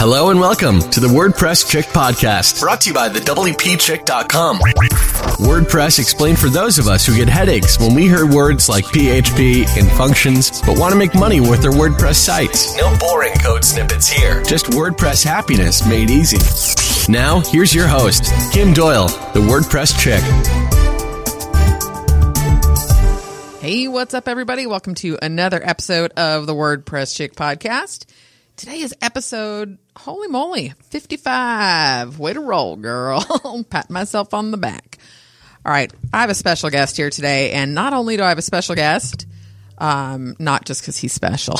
Hello and welcome to the WordPress Chick podcast, brought to you by the WPChick.com. WordPress explained for those of us who get headaches when we hear words like PHP and functions, but want to make money with their WordPress sites. No boring code snippets here, just WordPress happiness made easy. Now, here's your host, Kim Doyal, the WordPress Chick. Hey, what's up, everybody? Welcome to another episode of the WordPress Chick podcast. Today is episode, holy moly, 55. Way to roll, girl. Pat myself on the back. All right, I have a special guest here today, and not only do I have a special guest, um, not just because he's special.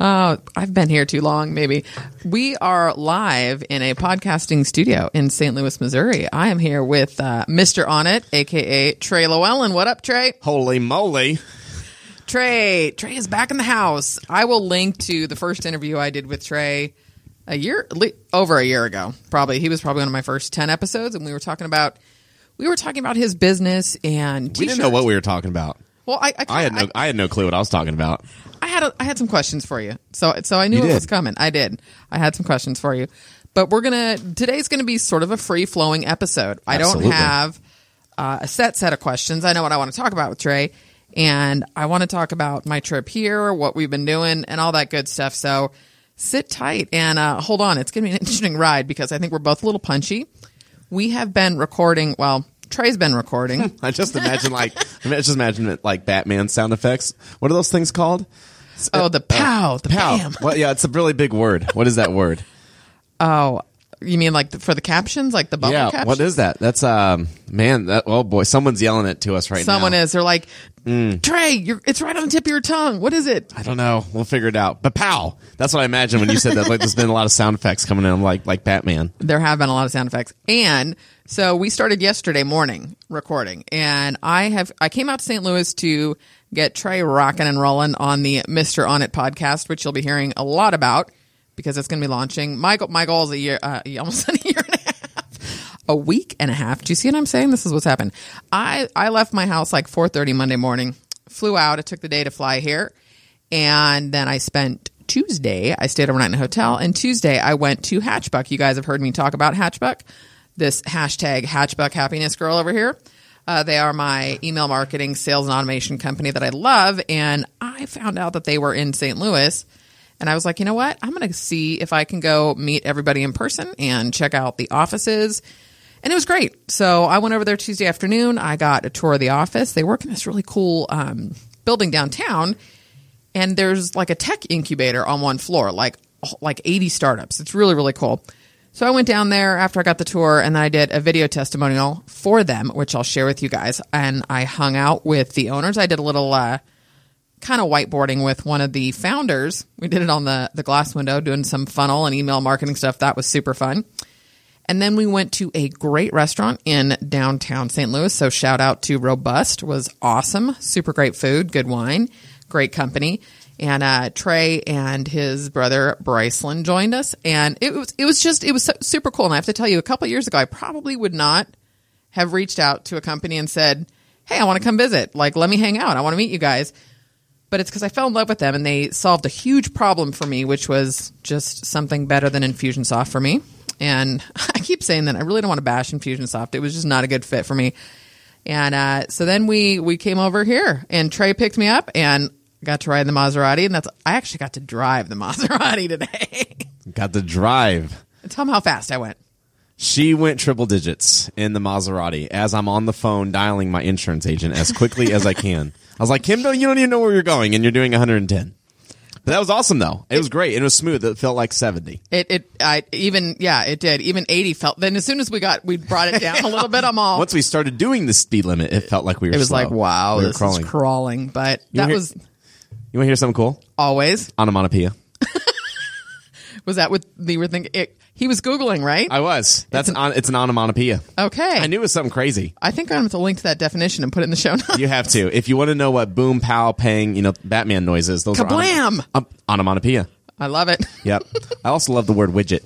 Oh, I've been here too long, maybe. We are live in a podcasting studio in St. Louis, Missouri. I am here with uh, Mr. On It, aka Trey Lewellen. What up, Trey? Holy moly. Trey, Trey is back in the house. I will link to the first interview I did with Trey a year over a year ago. Probably he was probably one of my first 10 episodes and we were talking about we were talking about his business and We didn't know what we were talking about. Well, I, I, I had no I, had no clue what I was talking about. I had a, I had some questions for you. So so I knew it was coming. I did. I had some questions for you. But we're going to today's going to be sort of a free-flowing episode. I don't have uh, a set set of questions. I know what I want to talk about with Trey and I want to talk about my trip here, what we've been doing and all that good stuff. So sit tight and uh, hold on. It's going to be an interesting ride because I think we're both a little punchy. We have been recording, well, Trey's been recording. I just imagine like I just imagine it like Batman sound effects. What are those things called? oh, the pow, the Pow. bam. Well, yeah, it's a really big word. What is that word? Oh, you mean like the, for the captions, like the bubble yeah, captions? what is that? That's um man, that oh boy, someone's yelling it to us right Someone now. Someone is. They're like, Trey, you're, it's right on the tip of your tongue. What is it? I don't know. We'll figure it out. But pow. That's what I imagine when you said that. Like, there's been a lot of sound effects coming in, like like Batman. There have been a lot of sound effects. And so we started yesterday morning recording and I have, I came out to St. Louis to get Trey rocking and rolling on the Mr. On It podcast, which you'll be hearing a lot about because it's going to be launching. My, my goal is a year, uh, almost a year and a half, a week and a half. Do you see what I'm saying? This is what's happened. I, I left my house like 4.30 Monday morning, flew out. It took the day to fly here. And then I spent Tuesday, I stayed overnight in a hotel. And Tuesday, I went to Hatchbuck. You guys have heard me talk about Hatchbuck, this hashtag Hatchbuck Happiness Girl over here. Uh, they are my email marketing, sales, and automation company that I love. And I found out that they were in St. Louis. And I was like, you know what? I'm going to see if I can go meet everybody in person and check out the offices. And it was great. So I went over there Tuesday afternoon. I got a tour of the office. They work in this really cool um, building downtown and there's like a tech incubator on one floor, like like 80 startups. It's really really cool. So I went down there after I got the tour, and then I did a video testimonial for them, which I'll share with you guys. And I hung out with the owners. I did a little uh, kind of whiteboarding with one of the founders. We did it on the the glass window, doing some funnel and email marketing stuff. That was super fun. And then we went to a great restaurant in downtown St. Louis. So shout out to Robust was awesome. Super great food, good wine, great company. And uh, Trey and his brother Bryceland joined us, and it was it was just it was super cool. And I have to tell you, a couple years ago, I probably would not have reached out to a company and said, "Hey, I want to come visit. Like, let me hang out. I want to meet you guys." But it's because I fell in love with them, and they solved a huge problem for me, which was just something better than Infusionsoft for me. And I keep saying that I really don't want to bash Infusionsoft. It was just not a good fit for me. And uh, so then we we came over here, and Trey picked me up, and got to ride the Maserati, and that's I actually got to drive the Maserati today. Got to drive. Tell them how fast I went. She went triple digits in the Maserati as I'm on the phone dialing my insurance agent as quickly as I can. I was like, Kim, don't, you don't even know where you're going, and you're doing 110. That was awesome, though. It was great. It was smooth. It felt like 70. It it I even yeah it did even eighty felt. Then as soon as we got we brought it down a little bit, I'm all. Once we started doing the speed limit, it felt like we were it was slow. like wow, we were this crawling. is crawling. But You that hear- was you want to hear something cool? always Onomatopoeia. was that what you were thinking? It, he was googling right. I was. That's an, it's an onomatopoeia. okay, I knew it was something crazy. I think I'm going to link to that definition and put it in the show notes. You have to. If you want to know what boom, pow, pang, you know, Batman noises, those are Kablam! onom- um, onomatopoeia. I love it. Yep. I also love the word widget.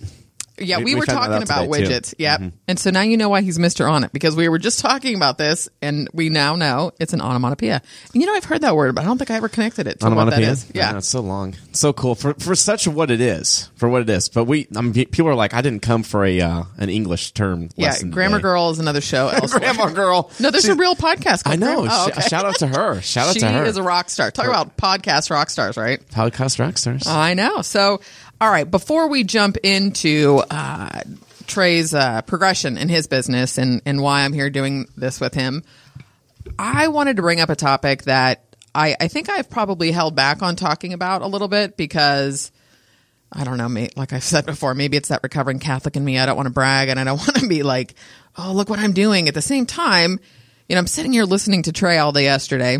Yeah, we, We- we were talking about today, too. widgets. Yeah. And so now you know why he's Mr. On It because we were just talking about this and we now know it's an onomatopoeia. And you know, I've heard that word, but I don't think I ever connected it to what that Onomatopoeia? is. Yeah. know, it's so long, so cool for for such what it is, for what it is. But we, I mean, people are like, I didn't come for a uh, an English term. Yeah. Grammar today. Girl is another show. Grammar girl. No, there's She- a real podcast called I know. Grammar- Oh, okay. Shout out to her. Shout out she to her. She is a rock star. Talk about podcast rock stars, right? podcast rock stars. I know. So, all right, before we jump into uh, Trey's uh, progression in his business and, and why I'm here doing this with him, I wanted to bring up a topic that I, I think I've probably held back on talking about a little bit because I don't know, like I've said before, maybe it's that recovering Catholic in me. I don't want to brag and I don't want to be like, oh, look what I'm doing. At the same time, you know, I'm sitting here listening to Trey all day yesterday.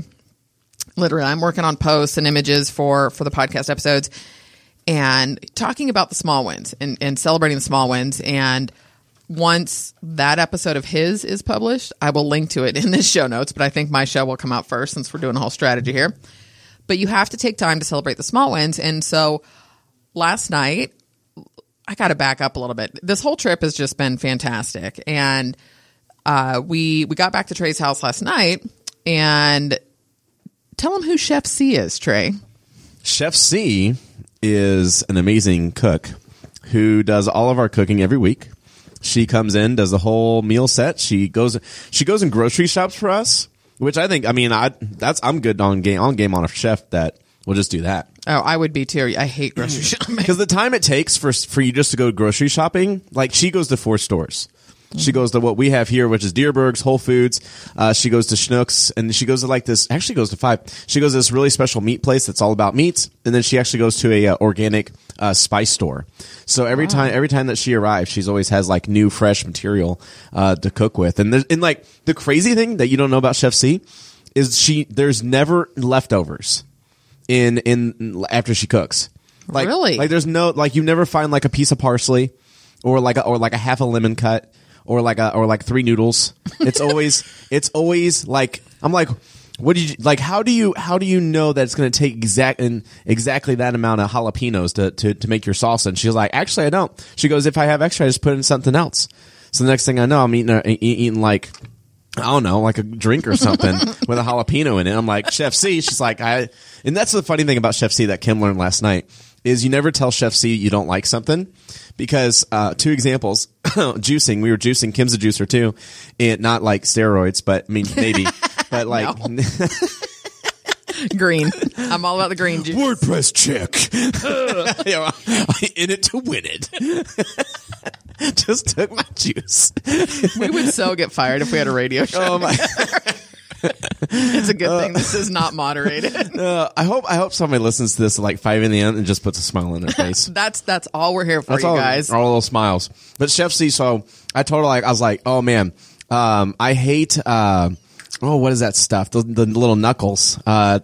Literally, I'm working on posts and images for for the podcast episodes and talking about the small wins and, and celebrating the small wins. And once that episode of his is published, I will link to it in this show notes. But I think my show will come out first since we're doing a whole strategy here. But you have to take time to celebrate the small wins. And so last night, I got to back up a little bit. This whole trip has just been fantastic. And uh, we we got back to Trey's house last night and tell him who Chef C is, Trey. Chef C is an amazing cook who does all of our cooking every week. She comes in, does the whole meal set. She goes she goes and grocery shops for us, which I think I mean I that's I'm good on game on game on a chef that will just do that. Oh, I would be too. I hate grocery mm. shopping. Because the time it takes for for you just to go grocery shopping, like she goes to four stores. She goes to what we have here, which is Dierberg's, Whole Foods. Uh, she goes to Schnucks, and she goes to like this. Actually, goes to five. She goes to this really special meat place that's all about meats, and then she actually goes to a uh, organic uh, spice store. So every time, every time that she arrives, she's always has like new, fresh material uh, to cook with. And and like the crazy thing that you don't know about Chef C is she there's never leftovers in in after she cooks. Like, Really? Like there's no like you never find like a piece of parsley or like a, or like a half a lemon cut or like a or like three noodles. It's always it's always like I'm like what did you like how do you how do you know that it's going to take exact and exactly that amount of jalapenos to, to to make your salsa and she's like actually I don't. She goes if I have extra I just put in something else. So the next thing I know I'm eating a, eating like I don't know, like a drink or something with a jalapeno in it. I'm like, Chef C. She's like, I, and that's the funny thing about Chef C that Kim learned last night is you never tell Chef C you don't like something because, uh, two examples, juicing, we were juicing, Kim's a juicer too, and not like steroids, but I mean, maybe, but like, green. I'm all about the green juice. WordPress check. You know, in it to win it. Just took my juice. We would so get fired if we had a radio show. Oh my. It's a good thing this is not moderated. Uh, I hope I hope somebody listens to this at like five in the end and just puts a smile on their face. That's that's all we're here for, That's you all, guys. all little smiles. But Chef C, so I told her like I was like, oh man, um, I hate uh, oh what is that stuff? The, the little knuckles. Uh,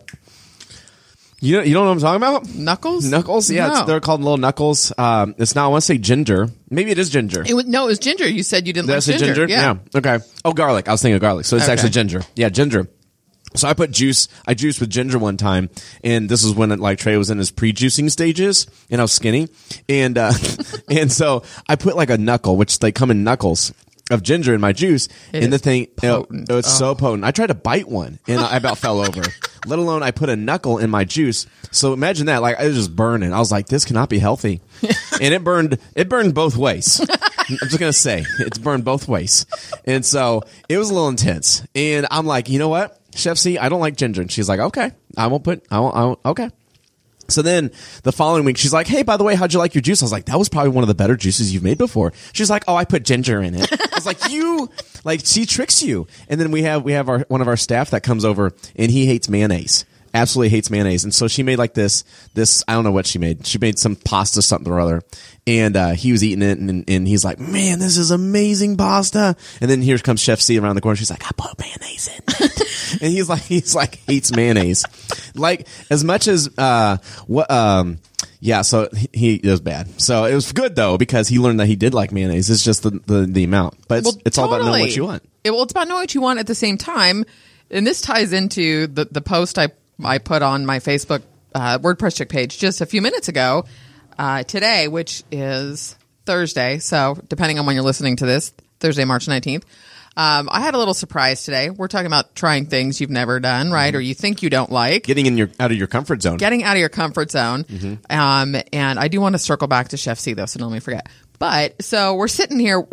you you don't know what I'm talking about? Knuckles? Knuckles, yeah, it's, they're called little knuckles. Um, it's not. I want to say ginger. Maybe it is ginger. It was, no, it was ginger. You said you didn't That's like a ginger. ginger. Yeah. Okay. Oh, garlic. I was thinking of garlic. So it's Okay. actually ginger. Yeah, ginger. So I put juice. I juiced with ginger one time, and this was when like Trey was in his pre-juicing stages, and I was skinny, and uh, and so I put like a knuckle, which they come in knuckles of ginger in my juice, It and the thing, oh, potent. it's so oh. potent. I tried to bite one, and I about fell over. Let alone I put a knuckle in my juice. So imagine that, like it was just burning. I was like, this cannot be healthy, and it burned. It burned both ways. I'm just gonna say it's burned both ways, and so it was a little intense. And I'm like, you know what, Chef C, I don't like ginger. And she's like, okay, I won't put. I won't. I won't okay. So then the following week, she's like, "Hey, by the way, how'd you like your juice?" I was like, "That was probably one of the better juices you've made before." She's like, "Oh, I put ginger in it." I was like, "You like she tricks you." And then we have we have our one of our staff that comes over and he hates mayonnaise. Absolutely hates mayonnaise, and so she made like this. This I don't know what she made. She made some pasta, something or other, and uh, he was eating it, and, and he's like, "Man, this is amazing pasta." And then here comes Chef C around the corner. She's like, "I put mayonnaise in it," and he's like, he's like hates mayonnaise, like as much as uh what um yeah. So he, he it was bad. So it was good though because he learned that he did like mayonnaise. It's just the the, the amount, but it's, Well, it's all about knowing what you want. It- well, it's about knowing what you want at the same time, and this ties into the the post I I put on my Facebook uh, WordPress chick page just a few minutes ago uh, today, which is Thursday. So depending on when you're listening to this, Thursday, March 19th. Um, I had a little surprise today. We're talking about trying things you've never done, right? Or you think you don't like. Getting in your out of your comfort zone. Getting out of your comfort zone. Um, and I do want to circle back to Chef C though, so don't let me forget. But so we're sitting here.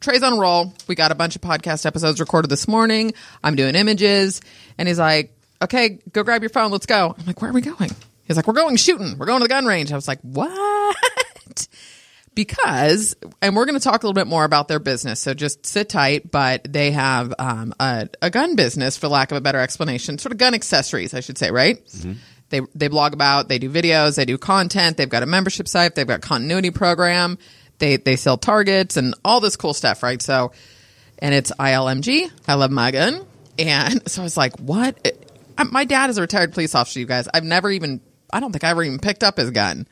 Trey's on a roll. We got a bunch of podcast episodes recorded this morning. I'm doing images, and he's like, "Okay, go grab your phone. Let's go." I'm like, "Where are we going?" He's like, "We're going shooting. We're going to the gun range." I was like, "What?" because, and we're going to talk a little bit more about their business. So just sit tight. But they have um, a, a gun business, for lack of a better explanation, sort of gun accessories, I should say, right? They they blog about, they do videos, they do content. They've got a membership site, they've got continuity program. They they sell targets and all this cool stuff, right? So, and it's ILMG. I love my gun, and so I was like, what? It- my dad is a retired police officer. You guys, I've never even, I don't think I ever even picked up his gun.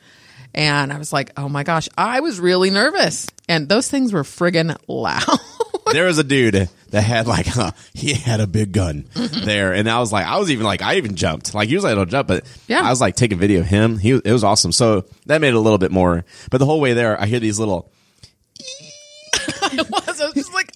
And I was like, oh my gosh, I was really nervous. And those things were friggin' loud. there was a dude that had like huh, he had a big gun there, and I was like, I was even like, I even jumped. Like usually I don't jump, but Yeah. I was like taking video of him. He it was awesome. So that made it a little bit more. But the whole way there, I hear these little. I was, I was just like.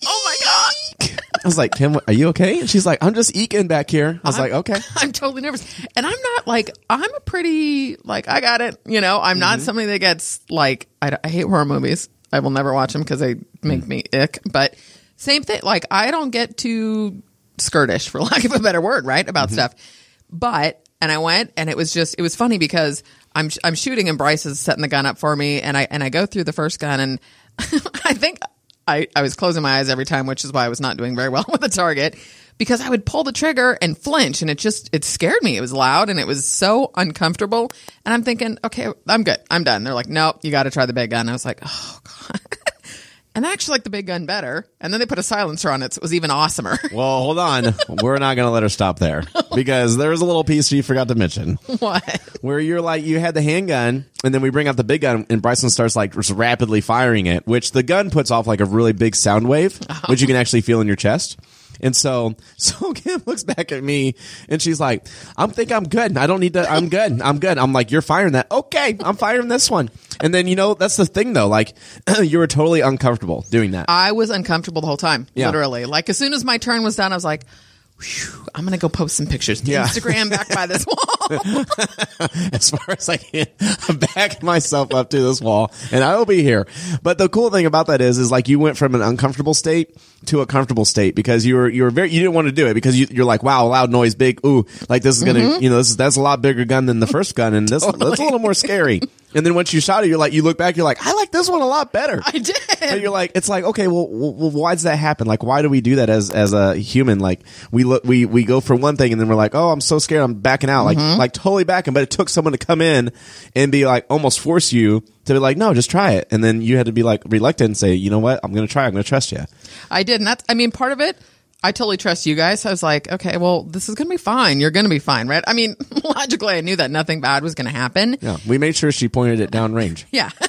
I was like, Kim, are you okay? And she's like, I'm just eking back here. I was like, okay. I'm totally nervous. And I'm not like, I'm a pretty, like, I got it. You know, I'm not mm-hmm. somebody that gets like, I, I hate horror movies. I will never watch them because they make mm. me ick. But same thing. Like, I don't get too skirtish, for lack of a better word, right? About mm-hmm. stuff. But, and I went and it was just, it was funny because I'm, I'm shooting and Bryce is setting the gun up for me. And I, and I go through the first gun and I think I, I was closing my eyes every time, which is why I was not doing very well with the target because I would pull the trigger and flinch and it just, it scared me. It was loud and it was so uncomfortable. And I'm thinking, okay, I'm good. I'm done. They're like, nope, you got to try the big gun. I was like, oh God. And I actually like the big gun better. And then they put a silencer on it. So it was even awesomer. Well, hold on. We're not going to let her stop there because there's a little piece you forgot to mention what? where you're like, you had the handgun and then we bring out the big gun and Bryson starts like just rapidly firing it, which the gun puts off like a really big sound wave, uh-huh. which you can actually feel in your chest. And so, so Kim looks back at me and she's like, I'm think I'm good. I don't need to, I'm good. I'm good. I'm like, you're firing that. Okay. I'm firing this one. And then, you know, that's the thing though. Like you were totally uncomfortable doing that. I was uncomfortable the whole time, Yeah. literally. Like as soon as my turn was done, I was like, Whew, I'm gonna go post some pictures to Yeah. Instagram back by this wall. as far as I can I'm back myself up to this wall and I will be here. But the cool thing about that is, is like you went from an uncomfortable state to a comfortable state because you were, you were very, you didn't want to do it because you, you're like, wow, loud noise, big, ooh, like this is going to, mm-hmm. you know, this is, that's a lot bigger gun than the first gun and this, that's a little more scary. And then once you shot it, you're like, you look back, you're like, I like this one a lot better. I did. But you're like, it's like, okay, well, well, why does that happen? Like, why do we do that as as a human? Like, we look, we we go for one thing, and then we're like, oh, I'm so scared, I'm backing out, like, mm-hmm. like totally backing. But it took someone to come in and be like, almost force you to be like, no, just try it, and then you had to be like reluctant and say, you know what, I'm gonna try, I'm gonna trust you. I did, and that's. I mean, part of it. I totally trust you guys. I was like, okay, well, this is gonna be fine. You're gonna be fine, right? I mean, logically, I knew that nothing bad was gonna happen. Yeah, we made sure she pointed it down range. Yeah.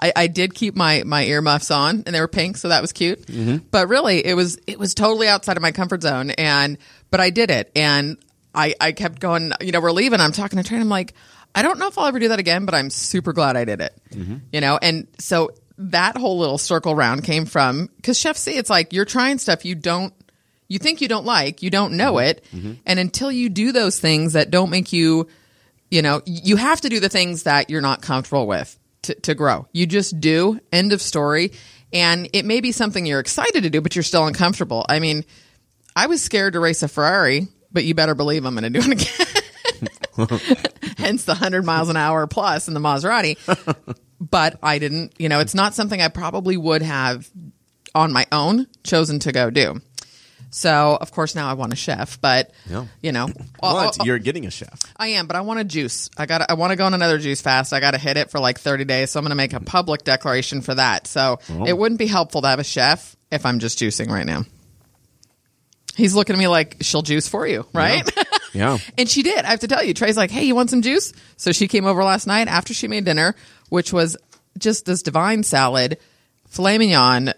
I, I did keep my, my earmuffs on and they were pink, so that was cute. Mm-hmm. But really it was it was totally outside of my comfort zone and but I did it and I, I kept going, you know, we're leaving, I'm talking to Trey, I'm like, I don't know if I'll ever do that again, but I'm super glad I did it. Mm-hmm. You know, and so that whole little circle round came from because Chef C, it's like you're trying stuff you don't you think you don't like, you don't know mm-hmm. it, mm-hmm. and until you do those things that don't make you you know you have to do the things that you're not comfortable with to, to grow. You just do end of story and it may be something you're excited to do but you're still uncomfortable. I mean i was scared to race a ferrari but you better believe i'm going to do it again. Hence the 100 miles an hour plus in the maserati but i didn't you know it's not something i probably would have on my own chosen to go do so of course now i want a chef but Yeah. you know I'll- you're getting a chef. I am, but I want a juice. I got. I want to go on another juice fast. I got to hit it for like thirty days. So I'm going to make a public declaration for that. So oh. it wouldn't be helpful to have a chef if I'm just juicing right now. He's looking at me like she'll juice for you, right? Yeah. and she did. I have to tell you, Trey's like, "Hey, you want some juice?" So she came over last night after she made dinner, which was just this divine salad, filet mignon,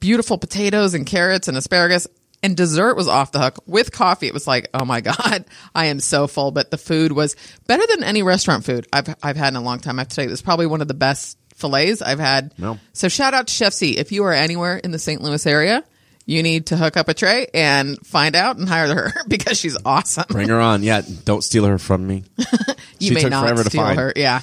beautiful potatoes and carrots and asparagus. And dessert was off the hook with coffee. It was like, oh my god, I am so full. But the food was better than any restaurant food I've I've had in a long time. I have to tell you, it was probably one of the best fillets. I've had. No. So shout out to Chef C. If you are anywhere in the St. Louis area, you need to hook up a Trey and find out and hire her because she's awesome. Bring her on. Yeah, don't steal her from me. You She may took not forever to find. her. Yeah.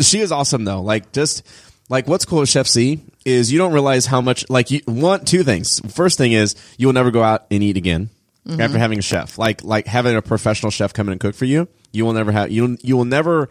she is awesome though. Like just like what's cool with Chef C is you don't realize how much like you want two things. First thing is you will never go out and eat again Mm-hmm. after having a chef. Like like having a professional chef come in and cook for you. You will never have you you will never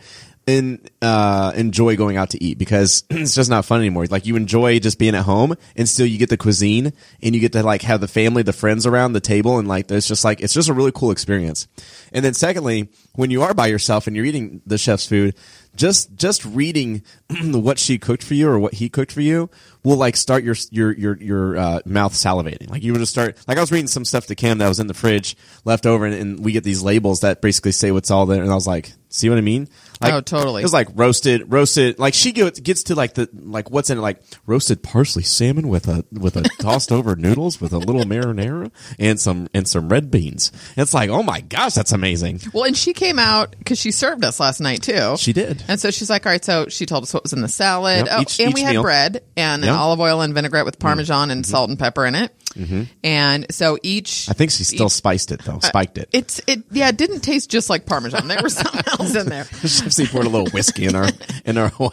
in, uh, enjoy going out to eat because it's just not fun anymore. Like you enjoy just being at home and still you get the cuisine and you get to like have the family, the friends around the table and like it's just like it's just a really cool experience. And then secondly, when you are by yourself and you're eating the chef's food, just just reading what she cooked for you or what he cooked for you will like start your your your your uh, mouth salivating. Like you would just start like I was reading some stuff to Cam that was in the fridge left over, and, and we get these labels that basically say what's all there, and I was like, see what I mean? Like, Oh, totally. It was like roasted roasted like she gets gets to like the like what's in it like roasted parsley salmon with a with a tossed over noodles with a little marinara and some and some red beans. It's like oh my gosh, that's amazing. Well, and she came out because she served us last night too. She did. And so she's like, all right, so she told us what was in the salad. Yep, oh, each- and each we had meal. bread and Yeah. an olive oil and vinaigrette with mm. Parmesan and mm-hmm. salt and pepper in it. Mm-hmm. And so each. I think she still each- spiced it though, uh, spiked it. It's it yeah it didn't taste just like Parmesan. There was something else in there. C poured a little whiskey in our in our oil.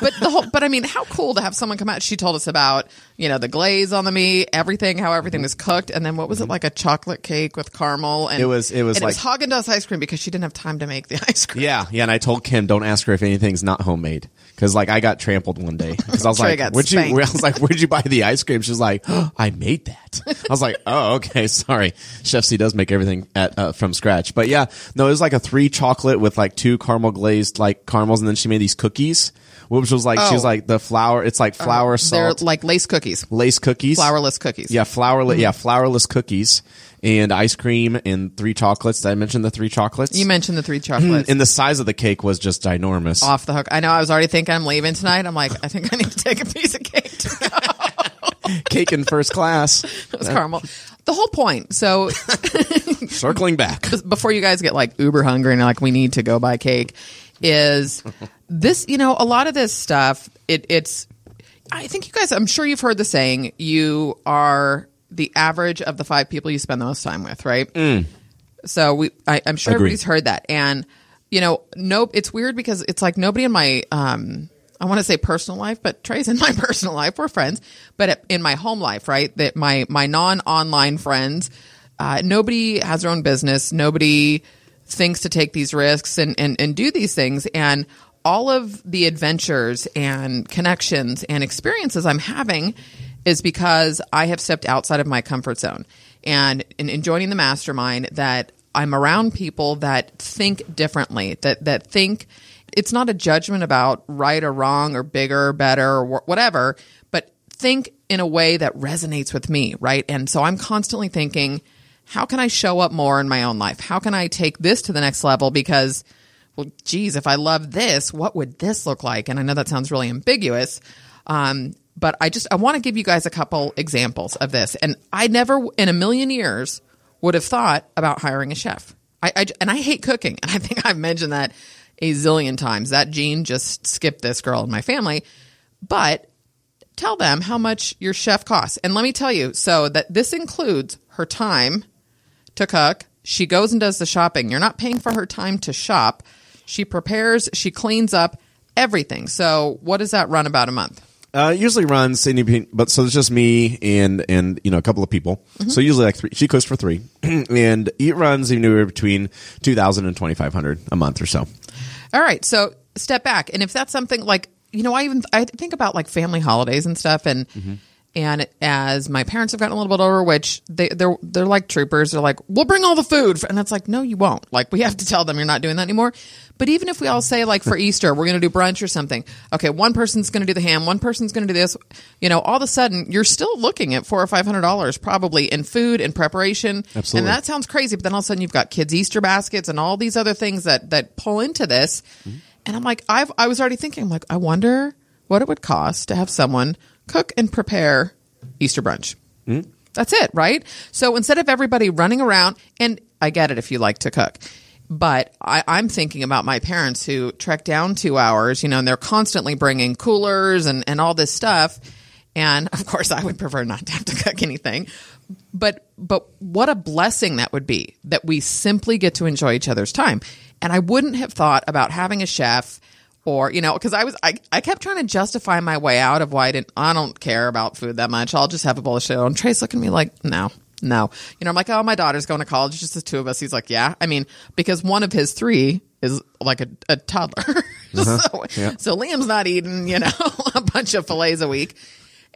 But the whole but I mean how cool to have someone come out. She told us about you know the glaze on the meat, everything, how everything mm-hmm. was cooked, and then what was it mm-hmm. like a chocolate cake with caramel and It was- it was like- it was Haagen Dazs ice cream because she didn't have time to make the ice cream. Yeah, yeah, and I told Kim don't ask her if anything's not homemade because like I got trampled one day because I was like, "Where'd you?" I was like, "Where'd you buy the ice cream?" She's like, oh, "I made that." I was like, "Oh, okay, sorry." Chef C does make everything at uh, from scratch, but yeah, no, it was like a three chocolate with like two caramel glazed like caramels, and then she made these cookies, which was like she was Oh. like the flour. It's like flour, salt. They're like lace cookies, lace cookies, flourless cookies. Yeah, flourless. Yeah, flourless cookies and ice cream and three chocolates. Did I mention the three chocolates? You mentioned the three hmm, chocolates. and the size of the cake was just ginormous. off the hook. I know. I was already thinking I'm leaving tonight. I'm like, I think I need to take a piece of cake. Cake in first class. It was caramel. The whole point. So Circling back. before you guys get like uber hungry and like we need to go buy cake, is this? You know, a lot of this stuff. It, it's. I think you guys. I'm sure you've heard the saying. You are the average of the five people you spend the most time with, right? So we, I, I'm sure Agreed. everybody's heard that, and you know, nope. it's weird because it's like nobody in my, um, I want to say personal life, but Trey's in my personal life. We're friends, but in my home life, right? That my my non-online friends, uh, nobody has their own business. Nobody thinks to take these risks and and and do these things, and all of the adventures and connections and experiences I'm having is because I have stepped outside of my comfort zone and in, in joining the mastermind that I'm around people that think differently, that that think it's not a judgment about right or wrong or bigger or better or whatever, but think in a way that resonates with me, right? And so I'm constantly thinking, how can I show up more in my own life? How can I take this to the next level? Because, well, geez, if I love this, what would this look like? And I know that sounds really ambiguous. Um, but I just I want to give you guys a couple examples of this. And I never in a million years would have thought about hiring a chef. I, I and I hate cooking, and I think I've mentioned that a zillion times. That gene just skipped this girl in my family. But tell them how much your chef costs. And let me tell you, so that this includes her time to cook. She goes and does the shopping. You're not paying for her time to shop. She prepares, she cleans up everything. So what does that run about a month? Uh, usually runs any, but so it's just me and and you know a couple of people. So usually like three. She cooks for three, and it runs anywhere between two thousand and twenty five hundred a month or so. All right, so step back, and if that's something like you know, I even I think about like family holidays and stuff, and and as my parents have gotten a little bit older, which they they're they're like troopers, they're like, we'll bring all the food, and it's like, no, you won't. Like we have to tell them you're not doing that anymore. But even if we all say like for Easter we're going to do brunch or something, okay, one person's going to do the ham, one person's going to do this, you know, all of a sudden you're still looking at four or five hundred dollars probably in food and preparation, Absolutely. and that sounds crazy. But then all of a sudden you've got kids' Easter baskets and all these other things that that pull into this. Mm-hmm. And I'm like, I've I was already thinking, I'm like, I wonder what it would cost to have someone cook and prepare Easter brunch. That's it, right? So instead of everybody running around, and I get it if you like to cook, But I, I'm thinking about my parents who trek down two hours, you know, and they're constantly bringing coolers and, and all this stuff. And of course, I would prefer not to have to cook anything. But but what a blessing that would be that we simply get to enjoy each other's time. And I wouldn't have thought about having a chef or you know because I was I, I kept trying to justify my way out of why I didn't I don't care about food that much. I'll just have a bowl of shit. And Trey's looking at me like no. No, you know, I'm like, oh, my daughter's going to college, just the two of us. He's like, yeah. I mean, because one of his three is like a, a toddler. Uh-huh. so, Yeah. so Liam's not eating, you know, a bunch of fillets a week.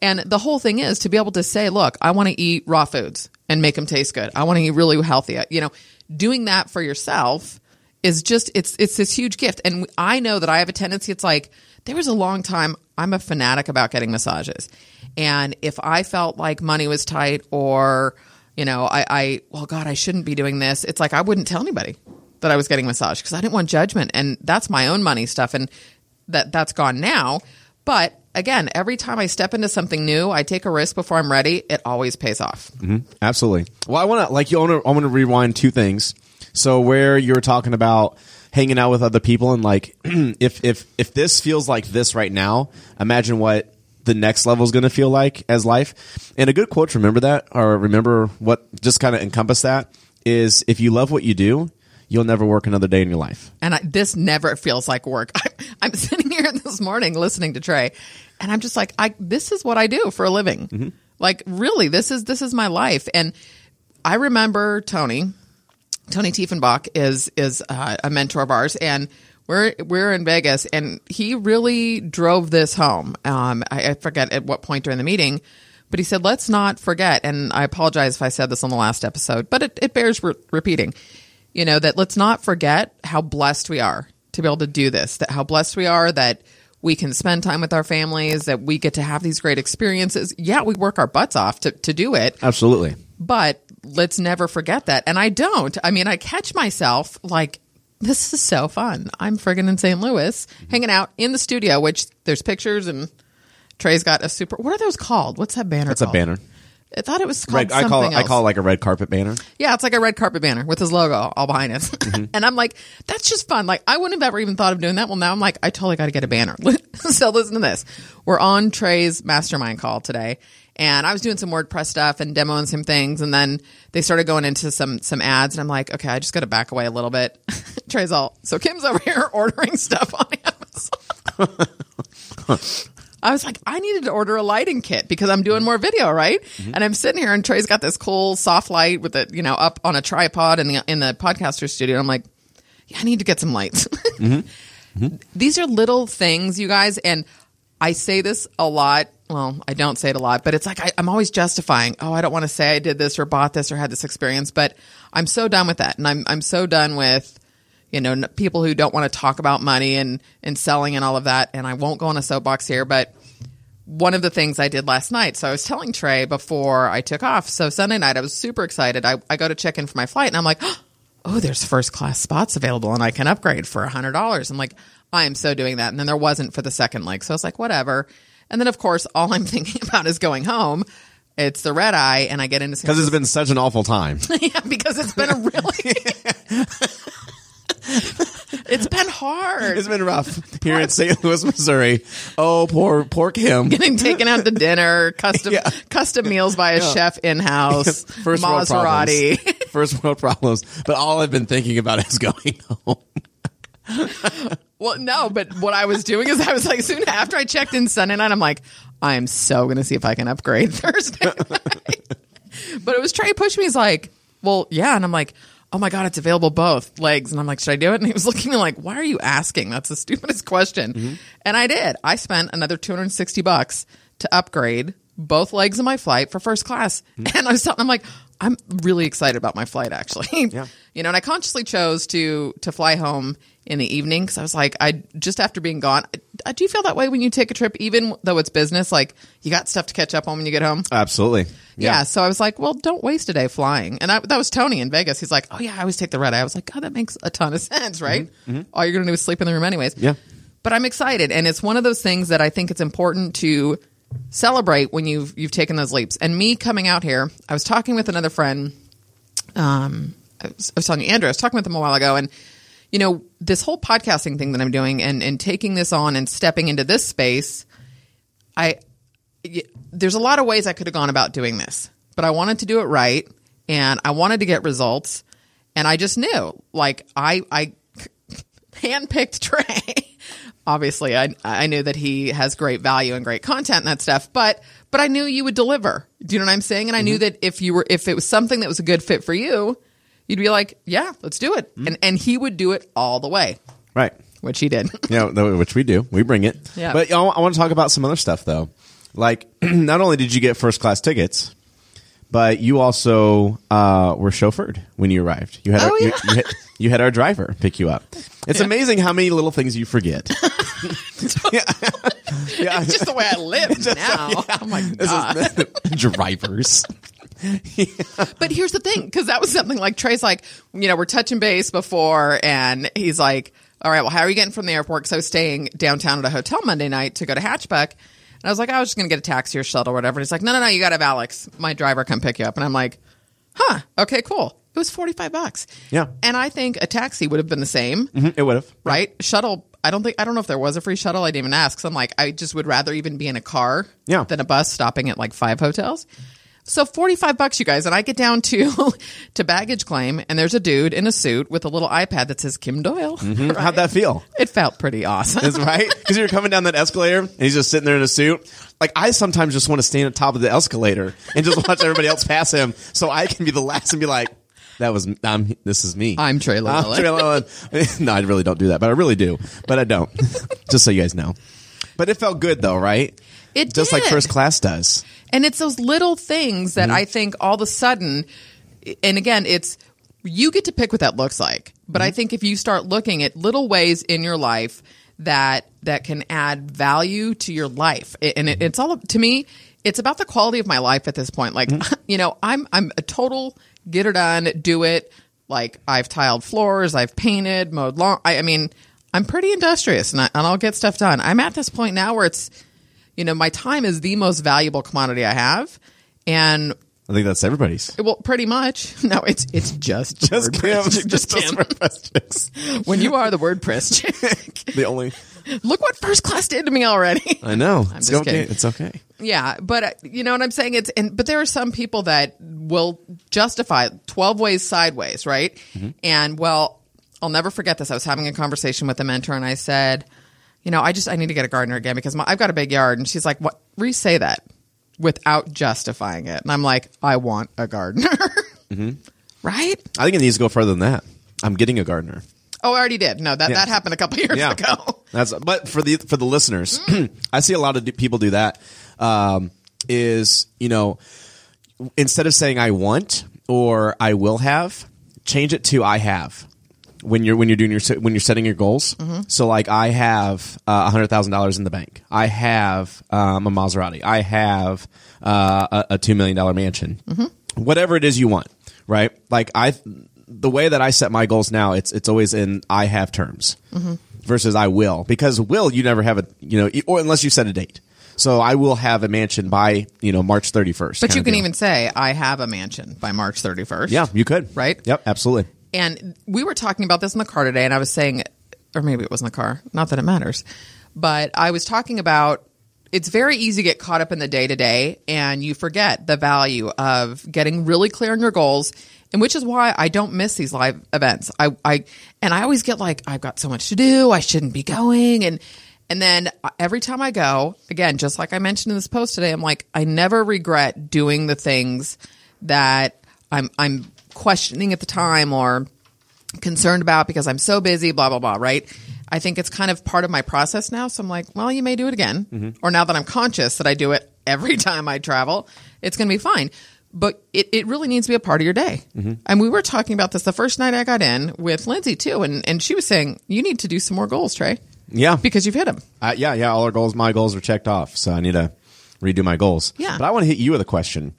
And the whole thing is to be able to say, look, I want to eat raw foods and make them taste good. I want to eat really healthy. You know, doing that for yourself is just it's it's this huge gift. And I know that I have a tendency. It's like there was a long time I'm a fanatic about getting massages, and if I felt like money was tight or you know I, I well God I shouldn't be doing this. It's like I wouldn't tell anybody that I was getting massage because I didn't want judgment, and that's my own money stuff, and that that's gone now. But again, every time I step into something new, I take a risk before I'm ready. It always pays off. Mm-hmm. Absolutely. Well, I want to like you. I want to rewind two things. So where you're talking about hanging out with other people and like if if if this feels like this right now, imagine what the next level is going to feel like as life. And a good quote to remember that or remember what just kind of encompass that is if you love what you do, you'll never work another day in your life. and I, this never feels like work. I'm, I'm sitting here this morning listening to Trey, and I'm just like, I this is what I do for a living. Mm-hmm. Like, really, this is this is my life. And I remember Tony, Tony Tiefenbach is is uh, a mentor of ours, and we're we're in Vegas, and he really drove this home. Um, I, I forget at what point during the meeting. But he said, let's not forget, and I apologize if I said this on the last episode, but it, it bears re- repeating you know that let's not forget how blessed we are to be able to do this that how blessed we are that we can spend time with our families that we get to have these great experiences yeah we work our butts off to, to do it Absolutely. but let's never forget that and i don't i mean i catch myself like this is so fun i'm friggin in st louis hanging out in the studio which there's pictures and trey's got a super what are those called what's that banner That's a banner. i thought it was called Red, I call it, I call it like a red carpet banner. Yeah, it's like a red carpet banner with his logo all behind it. Mm-hmm. and I'm like, that's just fun. Like, I wouldn't have ever even thought of doing that. Well, now I'm like, I totally got to get a banner. so listen to this. We're on Trey's mastermind call today. And I was doing some WordPress stuff and demoing some things. And then they started going into some, some ads. And I'm like, okay, I just got to back away a little bit. Trey's all, so Kim's over here ordering stuff on Amazon. I was like, I needed to order a lighting kit because I'm doing more video, right? Mm-hmm. And I'm sitting here, and Trey's got this cool soft light with it, you know, up on a tripod in the in the podcaster studio. I'm like, yeah, I need to get some lights. Mm-hmm. Mm-hmm. These are little things, you guys, and I say this a lot. Well, I don't say it a lot, but it's like I, I'm always justifying. Oh, I don't want to say I did this or bought this or had this experience, but I'm so done with that, and I'm I'm so done with you know people who don't want to talk about money and and selling and all of that. And I won't go on a soapbox here, but one of the things I did last night. So I was telling Trey before I took off. So Sunday night, I was super excited. I, I go to check in for my flight and I'm like, oh, there's first class spots available and I can upgrade for a $100. I'm like, I am so doing that. And then there wasn't for the second leg. So I was like, whatever. And then, of course, all I'm thinking about is going home. It's the red eye, and I get into Because it's been such an awful time. yeah, because it's been a really. it's been hard. It's been rough here in St. Louis, Missouri. Oh, poor, poor Kim. getting taken out to dinner, custom Yeah. custom meals by a chef in house, First world Maserati. problems. First world problems. But all I've been thinking about is going home. Well, no, but what I was doing is I was like, soon after I checked in Sunday night, I'm like, I am so going to see if I can upgrade Thursday night. but it was Trey pushing me. He's like, well, yeah. And I'm like, oh my God, it's available both legs. And I'm like, should I do it? And he was looking at me like, why are you asking? That's the stupidest question. Mm-hmm. And I did. I spent another 260 bucks to upgrade both legs of my flight for first class. Mm-hmm. And I was telling, I'm like, I'm really excited about my flight actually. Yeah. you know, and I consciously chose to, to fly home in the evening because I was like, I just after being gone, I, do you feel that way when you take a trip, even though it's business? Like you got stuff to catch up on when you get home. Absolutely. Yeah. So I was like, well, don't waste a day flying. And I, that was Tony in Vegas. He's like, oh yeah, I always take the red eye. I was like, God, that makes a ton of sense, right? All you're going to do is sleep in the room anyways. Yeah. But I'm excited. And it's one of those things that I think it's important to celebrate when you've, you've taken those leaps. And me coming out here, I was talking with another friend, um, I was, I was telling you, Andrew, I was talking with him a while ago, and you know, this whole podcasting thing that I'm doing and and taking this on and stepping into this space, I there's a lot of ways I could have gone about doing this, but I wanted to do it right, and I wanted to get results, and I just knew, like I I handpicked Trey. Obviously, I I knew that he has great value and great content and that stuff, but but I knew you would deliver. Do you know what I'm saying? And I knew mm-hmm. that if you were if it was something that was a good fit for you, you'd be like, yeah, let's do it, and and he would do it all the way, Right. which he did. Yeah, which we do. We bring it. Yeah. But I want to talk about some other stuff though. Like, not only did you get first class tickets, but you also uh, were chauffeured when you arrived. You had Oh, our, you, yeah. you, had, you had our driver pick you up. It's amazing how many little things you forget. yeah. yeah. It's just the way I live now. Oh my This god! is drivers. But here's the thing, because that was something like Trey's like, you know, we're touching base before, and he's like, all right, well, how are you getting from the airport? Because I was staying downtown at a hotel Monday night to go to Hatchbuck. And I was like, I was just going to get a taxi or shuttle or whatever. And he's like, no, no, no, you got to have Alex, my driver, come pick you up. And I'm like, huh, okay, cool. It was 45 bucks. Yeah. And I think a taxi would have been the same, Mhm, It would have. right? Shuttle, I don't think, I don't know if there was a free shuttle. I didn't even ask. So I'm like, I just would rather even be in a car Yeah. than a bus stopping at like five hotels. So 45 bucks, you guys. And I get down to, to baggage claim and there's a dude in a suit with a little iPad that says Kim Doyal. Mhm. How'd that feel? It felt pretty awesome. That's right. Because you're coming down that escalator and he's just sitting there in a suit. Like I sometimes just want to stand at the top of the escalator and just watch everybody else pass him, so I can be the last and be like, "That was I'm. This is me. I'm Trey I'm Lewellen." Trey Lewellen." no, I really don't do that, but I really do. But I don't. just so you guys know. But it felt good though, right? It just like first class does. And it's those little things that mm-hmm. I think all of a sudden, and again, it's you get to pick what that looks like. But I mm-hmm. think if you start looking at little ways in your life that that can add value to your life, and it, it's all to me, it's about the quality of my life at this point. Like, mm-hmm. you know, I'm I'm a total get her done, do it. Like I've tiled floors, I've painted, mowed lawn. I, I mean, I'm pretty industrious, and, I, and I'll get stuff done. I'm at this point now where it's you know, my time is the most valuable commodity I have. And I think that's everybody's. well, pretty much. No, it's it's just Just Kim. WordPress just Just Kim. When you are the WordPress chick, The only. look what first class did to me already. I know. it's just okay. kidding. It's okay. yeah, but uh, you know what I'm saying? It's and but there are some people that will justify 12 ways sideways, right? And well, I'll never forget this. I was having a conversation with a mentor, and I said, you know, I just I need to get a gardener again because my, I've got a big yard, and she's like, what? Re-say that without justifying it, and I'm like, I want a gardener, right? I think it needs to go further than that. I'm getting a gardener. Oh, I already did. No, that Yeah. that happened a couple years ago. That's but for the for the listeners, I see a lot of people do that. Um, is you know instead of saying I want or I will have, change it to I have. When you're when you're doing your when you're setting your goals, so like I have uh, a hundred thousand dollars in the bank. I have um, a Maserati. I have uh, a, a two million dollar mansion. Whatever it is you want, right? Like I, the way that I set my goals now, it's it's always in I have terms versus I will because will you never have a you know or unless you set a date. So I will have a mansion by you know March thirty first. But you can even say I have a mansion by March 31st. yeah you could Right? Yep, absolutely. And we were talking about this in the car today, and I was saying, or maybe it was in the car, not that it matters, but I was talking about it's very easy to get caught up in the day to day, and you forget the value of getting really clear on your goals. And which is why I don't miss these live events. I, I, and I always get like, I've got so much to do. I shouldn't be going. And, and then every time I go, again, just like I mentioned in this post today, I'm like, I never regret doing the things that I'm, I'm questioning at the time or concerned about because I'm so busy, blah, blah, blah, right? I think it's kind of part of my process now. So I'm like, well, you may do it again. Or now that I'm conscious that I do it every time I travel, it's going to be fine. But it, it really needs to be a part of your day. And we were talking about this the first night I got in with Lindsay too. And, and she was saying, you need to do some more goals, Trey, Yeah, because you've hit them. Uh, yeah, yeah. All our goals, my goals are checked off, so I need to redo my goals. Yeah. but I want to hit you with a question.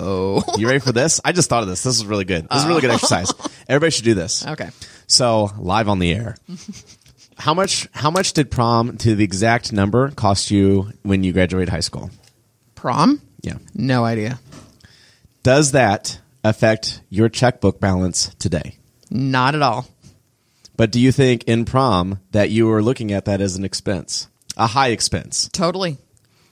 Oh, You ready for this? I just thought of this. This is really good. This is a really good oh. exercise. Everybody should do this. okay. So live on the air. How much? How much did prom to the exact number cost you when you graduated high school? Prom? Yeah. No idea. Does that affect your checkbook balance today? Not at all. But do you think in prom that you were looking at that as an expense, a high expense, Totally.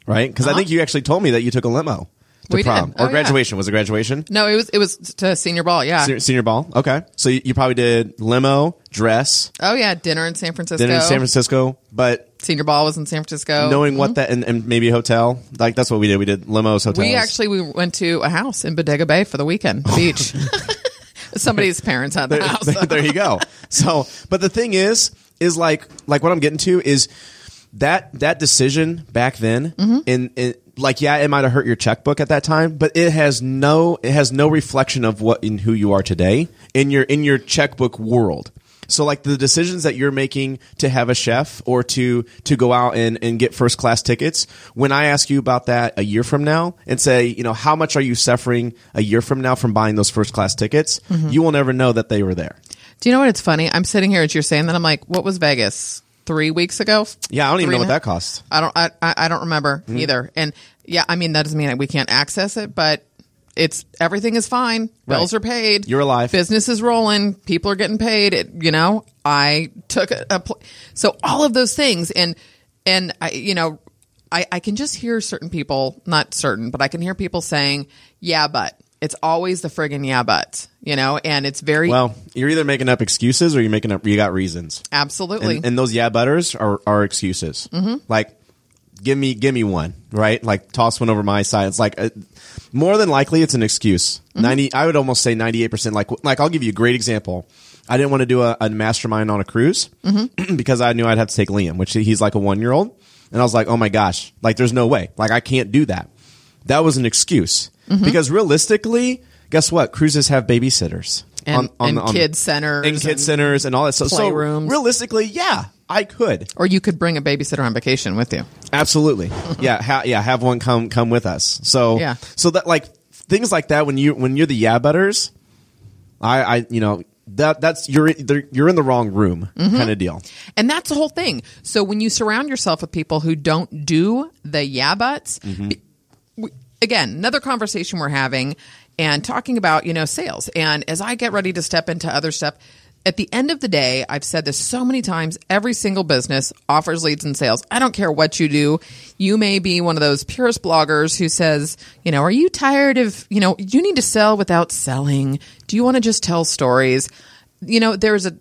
right? Because I uh-huh. think you actually told me that you took a limo to We did. prom Oh, or yeah. graduation. Was it graduation? No, it was it was to senior ball. Yeah. Senior, senior ball. Okay, so you, you probably did limo, dress, oh yeah, dinner in San Francisco. dinner in San Francisco. But Senior ball was in San Francisco. knowing what mm-hmm. that and, and maybe a hotel, like that's what we did. We did limos, hotels. we actually we went to a house in Bodega Bay for the weekend, beach. Somebody's parents had the house. there, there you go. So, but the thing is, is like, like what I'm getting to is that that decision back then, Mm-hmm. in, in like, yeah, it might have hurt your checkbook at that time, but it has no, it has no reflection of what in who you are today in your in your checkbook world. So like the decisions that you're making to have a chef or to to go out and, and get first class tickets, when I ask you about that a year from now and say, you know, how much are you suffering a year from now from buying those first class tickets, Mm-hmm. you will never know that they were there. Do you know what? It's funny. I'm sitting here as you're saying that. I'm like, what was Vegas three weeks ago? Yeah, I don't even know what that costs. I don't. I, I I don't remember Hmm. either. And yeah, I mean that doesn't mean that we can't access it, but it's everything is fine. Bills are paid. You're alive. Business is rolling. People are getting paid. It, you know, I took a, a pl- so all of those things and and I you know I I can just hear certain people, not certain, but I can hear people saying, "Yeah, but." It's always the friggin' yeah, but you know, and it's very Well, you're either making up excuses or you're making up. You got reasons, absolutely and, and those yeah butters are are excuses. Mm-hmm. Like, give me give me one, right? Like toss one over my side. It's like uh, more than likely it's an excuse. Mm-hmm. Ninety, I would almost say ninety eight percent. Like like I'll give you a great example. I didn't want to do a, a mastermind on a cruise Mm-hmm. because I knew I'd have to take Liam, which he's like a one year old, and I was like, oh my gosh, like there's no way, like I can't do that. That was an excuse Mm-hmm. because realistically, guess what? Cruises have babysitters and, and the- the- kid centers and kid and- centers and all that stuff. So realistically, yeah, I could or you could bring a babysitter on vacation with you. absolutely, yeah, ha- yeah, have one come come with us. So Yeah. so that like things like that when you when you're the yeah butters, I I you know that that's you're you're in the wrong room Mm-hmm. kind of deal. And that's the whole thing. So when you surround yourself with people who don't do the yeah buts, Mm-hmm. be- again, another conversation we're having and talking about, you know, sales. And as I get ready to step into other stuff, at the end of the day, I've said this so many times, every single business offers leads and sales. I don't care what you do. You may be one of those purist bloggers who says, you know, are you tired of, you know, you need to sell without selling? Do you want to just tell stories? You know, there's a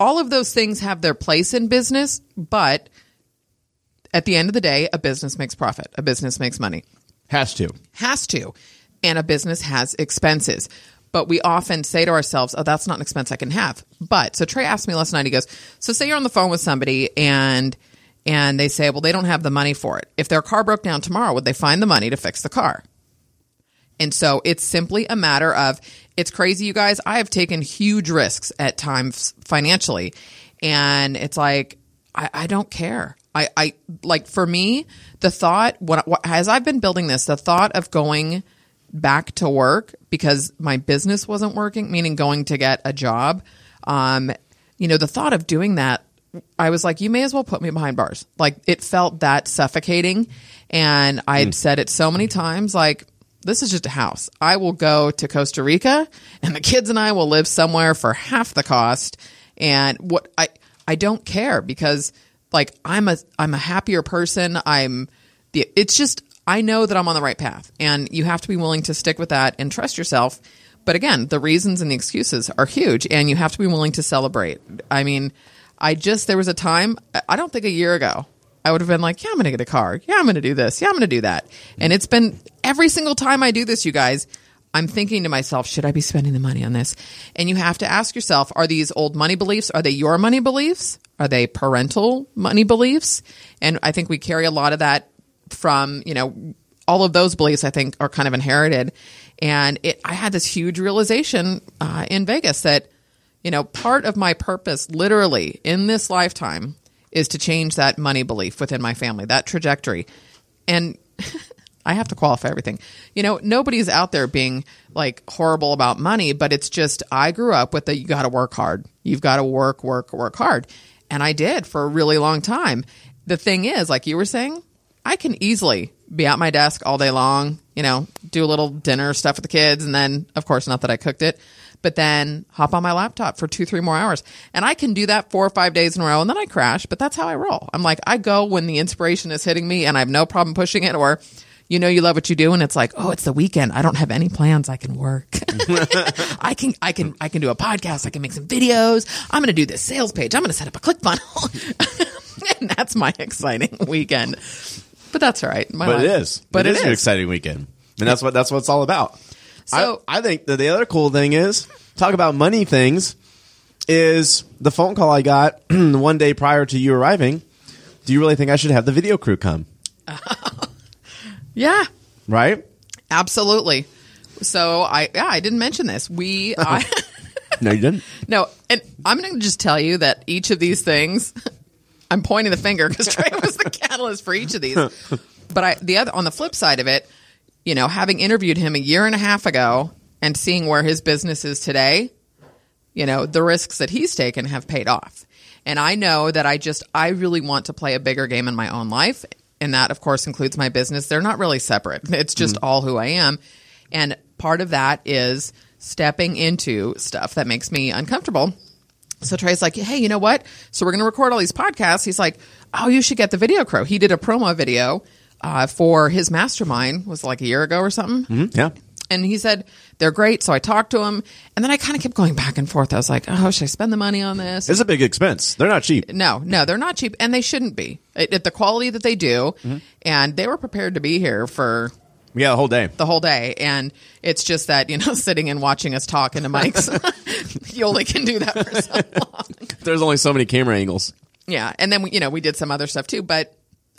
all of those things have their place in business, but at the end of the day, a business makes profit. A business makes money. Has to. Has to. And a business has expenses. But we often say to ourselves, oh, that's not an expense I can have. But so Trey asked me last night, he goes, so say you're on the phone with somebody and and they say, well, they don't have the money for it. If their car broke down tomorrow, would they find the money to fix the car? And so it's simply a matter of it's crazy, you guys. I have taken huge risks at times financially. And it's like, I, I don't care. I, I like for me, the thought, what, what, as I've been building this, the thought of going back to work because my business wasn't working, meaning going to get a job, um, you know, the thought of doing that I was like, you may as well put me behind bars. Like it felt that suffocating. And I'd said it so many times, like, this is just a house. I will go to Costa Rica and the kids and I will live somewhere for half the cost. And what I, I don't care because like I'm a, I'm a happier person. I'm the, it's just, I know that I'm on the right path and you have to be willing to stick with that and trust yourself. But again, the reasons and the excuses are huge and you have to be willing to celebrate. I mean, I just, there was a time, I don't think a year ago, I would have been like, yeah, I'm going to get a car. Yeah, I'm going to do this. Yeah, I'm going to do that. And it's been every single time I do this, you guys, I'm thinking to myself, should I be spending the money on this? And you have to ask yourself, are these old money beliefs? Are they your money beliefs? Are they parental money beliefs? And I think we carry a lot of that from, you know, all of those beliefs I think are kind of inherited. And it, I had this huge realization uh, in Vegas that, you know, part of my purpose, literally in this lifetime, is to change that money belief within my family, that trajectory. And I have to qualify everything. You know, nobody's out there being like horrible about money, but it's just I grew up with the you got to work hard. You've got to work, work, work hard. And I did for a really long time. The thing is, like you were saying, I can easily be at my desk all day long, you know, do a little dinner stuff with the kids. And then, of course, not that I cooked it, but then hop on my laptop for two, three more hours. And I can do that four or five days in a row and then I crash, but that's how I roll. I'm like, I go when the inspiration is hitting me and I have no problem pushing it or, you know, you love what you do and it's like, oh, it's the weekend. I don't have any plans. I can work. I can, I can, I can do a podcast. I can make some videos. I'm going to do this sales page. I'm going to set up a click funnel. and that's my exciting weekend. But that's all right. My But life- it is. But it it is, an exciting weekend, and that's what that's what it's all about. So- I, I think that the other cool thing is talk about money things. Is the phone call I got one day prior to you arriving? Do you really think I should have the video crew come? Yeah, Right? absolutely. So I, yeah, I didn't mention this. We, I, No, you didn't. no, and I'm going to just tell you that each of these things, I'm pointing the finger because Trey was the catalyst for each of these. But I, the other, on the flip side of it, you know, having interviewed him a year and a half ago and seeing where his business is today, you know, the risks that he's taken have paid off. And I know that I just, I really want to play a bigger game in my own life. And that, of course, includes my business. They're not really separate, it's just all who I am. And part of that is stepping into stuff that makes me uncomfortable. So Trey's like, hey, you know what? So we're going to record all these podcasts. He's like, oh, you should get the video crow. He did a promo video uh, for his mastermind, was like a year ago or something. Yeah. And he said, they're great. So I talked to him. And then I kind of kept going back and forth. I was like, oh, should I spend the money on this? It's a big expense. They're not cheap. no, no, they're not cheap. And they shouldn't be at, the quality that they do. Mm-hmm. And they were prepared to be here for Yeah, the whole day. the whole day. And it's just that, you know, sitting and watching us talk into mics, you only can do that for so long. There's only so many camera angles. Yeah, and then we, you know we did some other stuff too. But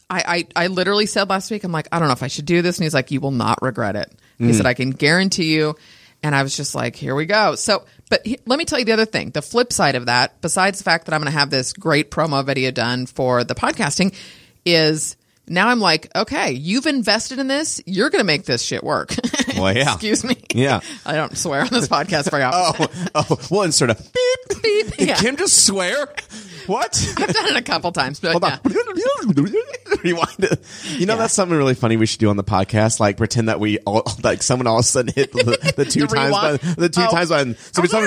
I, I I literally said last week, I'm like, I don't know if I should do this, and he's like, you will not regret it. He Mm. said, I can guarantee you. And I was just like, here we go. So, but he, let me tell you the other thing. The flip side of that, besides the fact that I'm going to have this great promo video done for the podcasting, is now I'm like, okay, you've invested in this. You're going to make this shit work. Well, yeah. Excuse me. Yeah. I don't swear on this podcast very often. Oh, oh, we'll insert a beep. Beep. Did Yeah. Kim just swear? What? I've done it a couple times, but Hold yeah. on. Rewind it. You know, that's something really funny we should do on the podcast. Like pretend that we all, like someone all of a sudden hit the, the two The times button, the two Oh. times button. So we like,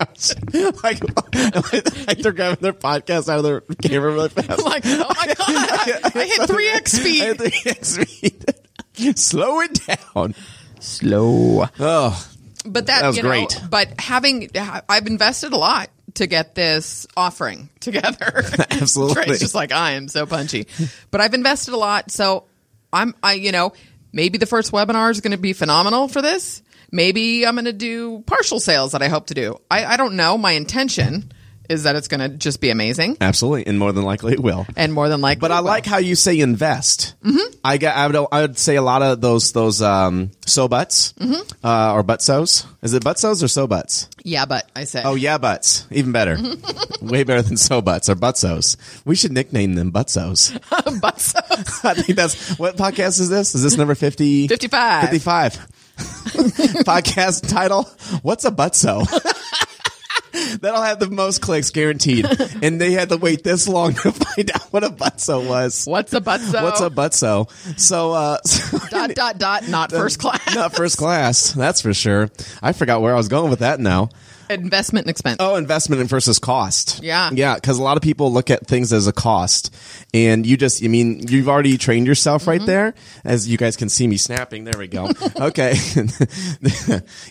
like, like they're grabbing their podcast out of their camera really fast. I'm like, oh my god, I, I hit three x speed. hit 3x speed. Slow it down. Slow. Oh, But that, That was you know, great. But having, I've invested a lot to get this offering together. Absolutely. Trey's just like I am so punchy, but I've invested a lot. So I'm, I, you know, maybe the first webinar is going to be phenomenal for this. Maybe I'm going to do partial sales that I hope to do. I, I don't know. My intention is that it's going to just be amazing, absolutely, and more than likely it will. and more than likely, But I will. like how you say invest. Mm-hmm. I got. I would. I would say a lot of those those um so butts Mm-hmm. uh, or butsos. Is it butsos or so butts? yeah, but I say. Oh yeah, butts. Even better. Way better than so butts or butsos. We should nickname them butsos. but so I think that's what podcast is this? Is this number 50? 55. 55. podcast title. What's a butso? That'll have the most clicks guaranteed. And they had to wait this long to find out what a butso was. what's a but so? What's a butso? So, uh, so dot dot dot not first class not first class. That's for sure. I forgot where I was going with that now. Investment and expense. Oh, investment versus cost. Yeah. Yeah. Cause a lot of people look at things as a cost and you just, I mean, you've already trained yourself Mm-hmm. right there as you guys can see me snapping. There we go. okay.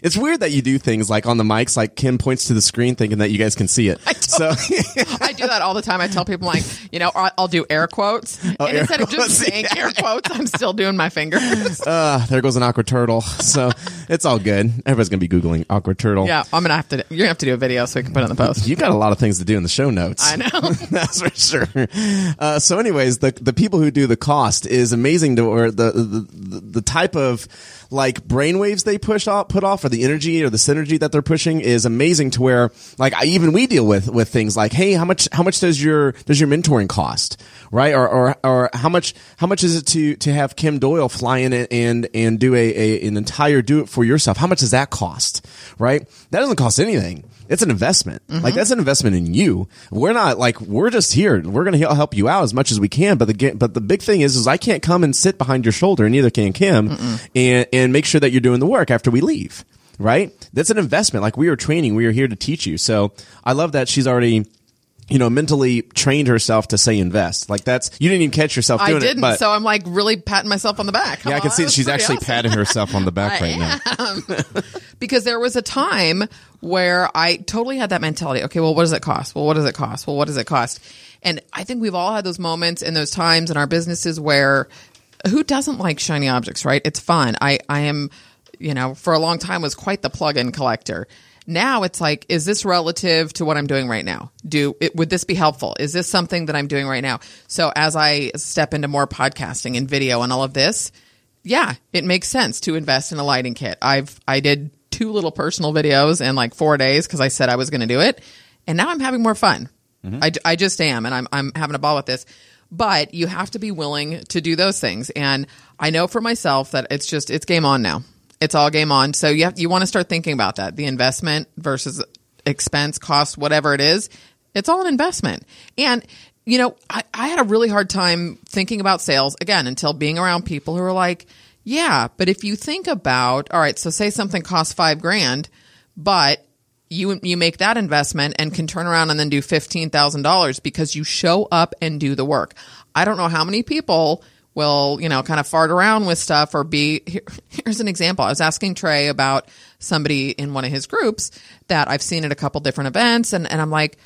it's weird that you do things like on the mics, like Kim points to the screen thinking that you guys can see it. So I do that all the time. I tell people like, you know, I'll, I'll do air quotes, and Oh, air instead of just saying yeah. air quotes, I'm still doing my fingers. uh, there goes an awkward turtle. So it's all good. Everybody's going to be Googling awkward turtle. yeah, I'm gonna have to. You're gonna have to do a video so we can put it in the post. You got a lot of things to do in the show notes. I know. That's for sure. Uh, so, anyways, the the people who do the cost is amazing to, or the the, the, the type of like brainwaves they push off, put off, or the energy or the synergy that they're pushing is amazing. To where, like, I, even we deal with with things like, hey, how much how much does your does your mentoring cost, right? Or or or how much how much is it to to have Kim Doyal fly in and and, do a, a an entire do it for yourself? How much does that cost, right? That doesn't cost anything it's an investment. Mm-hmm. Like that's an investment in you. We're not like we're just here. We're going to help you out as much as we can. But the but the big thing is, is I can't come and sit behind your shoulder, and neither can Kim, and and make sure that you're doing the work after we leave. Right? That's an investment. Like we are training. We are here to teach you. So I love that she's already. You know, mentally trained herself to say invest. Like that's you didn't even catch yourself doing it. I didn't, it. But so I'm like really patting myself on the back. yeah, I can on, see she's actually awesome. patting herself on the back right now. because there was a time where I totally had that mentality. Okay, well, what does it cost? Well, what does it cost? Well, what does it cost? And I think we've all had those moments and those times in our businesses where who doesn't like shiny objects, right? It's fun. I, I am, you know, for a long time was quite the plug-in collector. Now it's like, is this relative to what I'm doing right now? Do it, would this be helpful? Is this something that I'm doing right now? So as I step into more podcasting and video and all of this, yeah, it makes sense to invest in a lighting kit. I've I did two little personal videos in like four days because I said I was going to do it, and now I'm having more fun. Mm-hmm. I, I just am, and I'm I'm having a ball with this. But you have to be willing to do those things, and I know for myself that it's just it's game on now. It's all game on. So you have, you want to start thinking about that the investment versus expense, cost, whatever it is. It's all an investment, and you know, I, I had a really hard time thinking about sales again until being around people who are like, yeah, but if you think about, all right, so say something costs five grand, but you you make that investment and can turn around and then do fifteen thousand dollars because you show up and do the work. I don't know how many people will you know kind of fart around with stuff or be. Here, here's an example. I was asking Trey about somebody in one of his groups that I've seen at a couple different events, and and I'm like,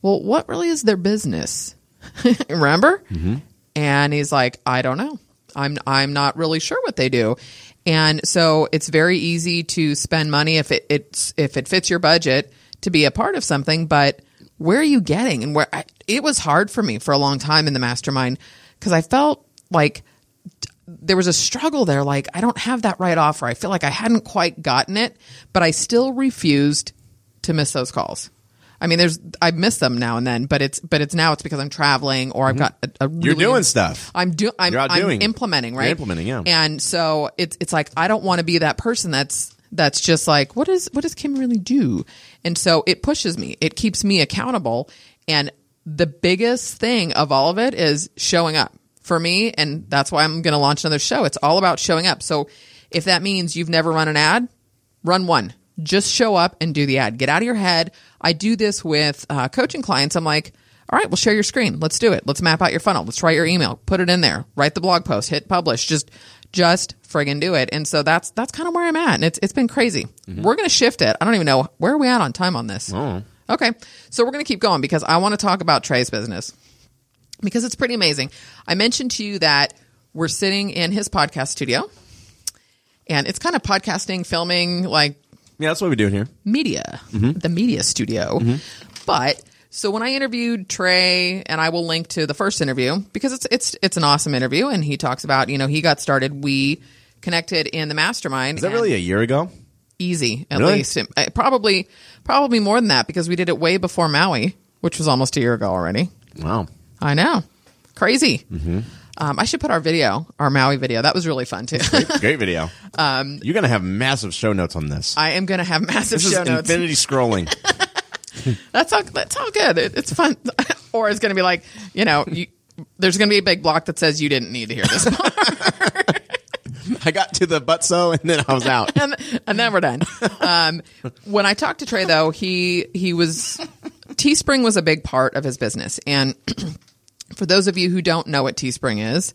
well, what really is their business? Remember? Mm-hmm. And he's like, I don't know. I'm I'm not really sure what they do. And so it's very easy to spend money if it it's if it fits your budget to be a part of something, but where are you getting? And where I, it was hard for me for a long time in the mastermind because I felt like there was a struggle there. Like I don't have that right offer. I feel like I hadn't quite gotten it, but I still refused to miss those calls. I mean, there's I miss them now and then, but it's but it's now it's because I'm traveling or I've mm-hmm. got a, a You're doing stuff. I'm doing. I'm, You're out I'm doing. implementing. Right. You're implementing, yeah. And so it's it's like I don't want to be that person that's that's just like what is what does Kim really do? And so it pushes me. It keeps me accountable. And the biggest thing of all of it is showing up for me, and that's why I'm going to launch another show. It's all about showing up. So if that means you've never run an ad, run one. Just show up and do the ad. Get out of your head. I do this with uh, coaching clients. I'm like, all right, we'll share your screen. Let's do it. Let's map out your funnel. Let's write your email. Put it in there. Write the blog post. Hit publish. Just, just friggin' do it. And so that's that's kind of where I'm at. And it's it's been crazy. We're gonna shift it. I don't even know where are we at on time on this. Okay, so we're gonna keep going because I want to talk about Trey's business because it's pretty amazing. I mentioned to you that we're sitting in his podcast studio, and it's kind of podcasting, filming, like Yeah, that's what we're doing here. media, mm-hmm. the media studio. Mm-hmm. But so when I interviewed Trey, and I will link to the first interview because it's it's it's an awesome interview, and he talks about you know he got started, we connected in the mastermind. Is that really a year ago? easy at Really? least? Probably probably more than that because we did it way before Maui, which was almost a year ago already. Wow. I know, crazy. Um, I should put our video, our Maui video. That was really fun too. Great video. Um, You're going to have massive show notes on this. I am going to have massive this is show notes. infinity scrolling. That's all. That's all good. It, it's fun. or it's going to be like, you know, you, there's going to be a big block that says you didn't need to hear this, part. I got to the but so and then I was out. and, and then we're done. Um, when I talked to Trey, though, he he was Teespring was a big part of his business, and for those of you who don't know what Teespring is,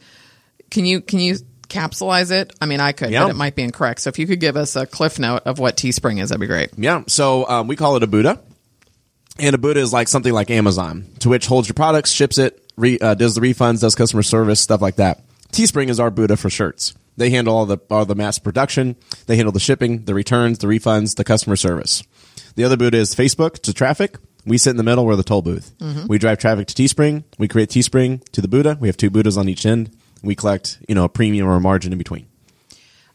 can you can you capsulize it? I mean, I could, Yeah. but it might be incorrect. So if you could give us a cliff note of what Teespring is, that'd be great. Yeah. So um, we call it a Buddha. And a Buddha is like something like Amazon, to which holds your products, ships it, re, uh, does the refunds, does customer service, stuff like that. Teespring is our Buddha for shirts. They handle all the all the mass production. They handle the shipping, the returns, the refunds, the customer service. The other Buddha is Facebook to traffic. We sit in the middle. We're the toll booth. Mm-hmm. We drive traffic to Teespring. We create Teespring to the Buddha. We have two Buddhas on each end. We collect, you know, a premium or a margin in between.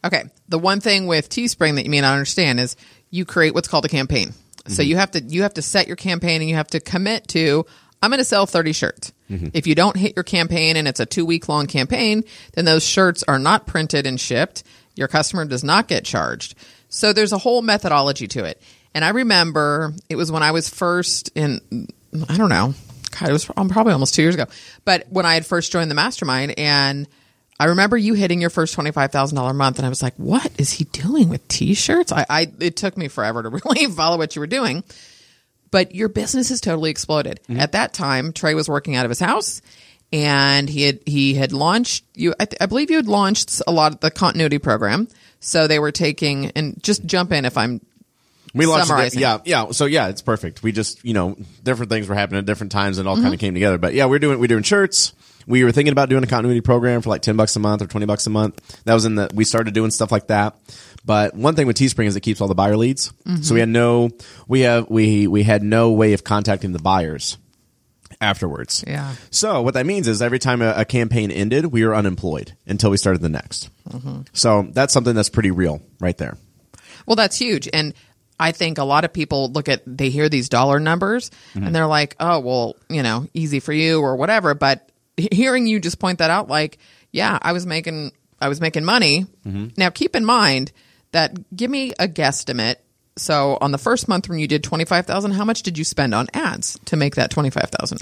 Okay. The one thing with Teespring that you may not understand is you create what's called a campaign. So mm-hmm. you have to you have to set your campaign and you have to commit to I'm going to sell 30 shirts. Mm-hmm. If you don't hit your campaign and it's a 2 week long campaign, then those shirts are not printed and shipped. Your customer does not get charged. So there's a whole methodology to it. And I remember it was when I was first in, I don't know, God, it was probably almost two years ago. But when I had first joined the mastermind, and I remember you hitting your first twenty five thousand dollar month, and I was like, "What is he doing with t shirts?" I, I it took me forever to really follow what you were doing, but your business has totally exploded. Mm-hmm. At that time, Trey was working out of his house. And he had he had launched you. I, th- I believe you had launched a lot of the continuity program. So they were taking and just jump in if I'm We launched it. Yeah, yeah. So yeah, it's perfect. We just you know different things were happening at different times and all kind of mm-hmm. came together. But yeah, we're doing we're doing shirts. We were thinking about doing a continuity program for like ten bucks a month or twenty bucks a month. That was in the we started doing stuff like that. But one thing with Teespring is it keeps all the buyer leads. Mm-hmm. So we had no we have we we had no way of contacting the buyers afterwards. Yeah. So what that means is every time a, a campaign ended, we were unemployed until we started the next. Mm-hmm. So that's something that's pretty real right there. Well, that's huge. And I think a lot of people look at, they hear these dollar numbers and mm-hmm. they're like, oh, well, you know, easy for you or whatever. But hearing you just point that out, like, yeah, I was making, I was making money. Mm-hmm. Now keep in mind that give me a guesstimate. So on the first month when you did 25,000, how much did you spend on ads to make that 25,000?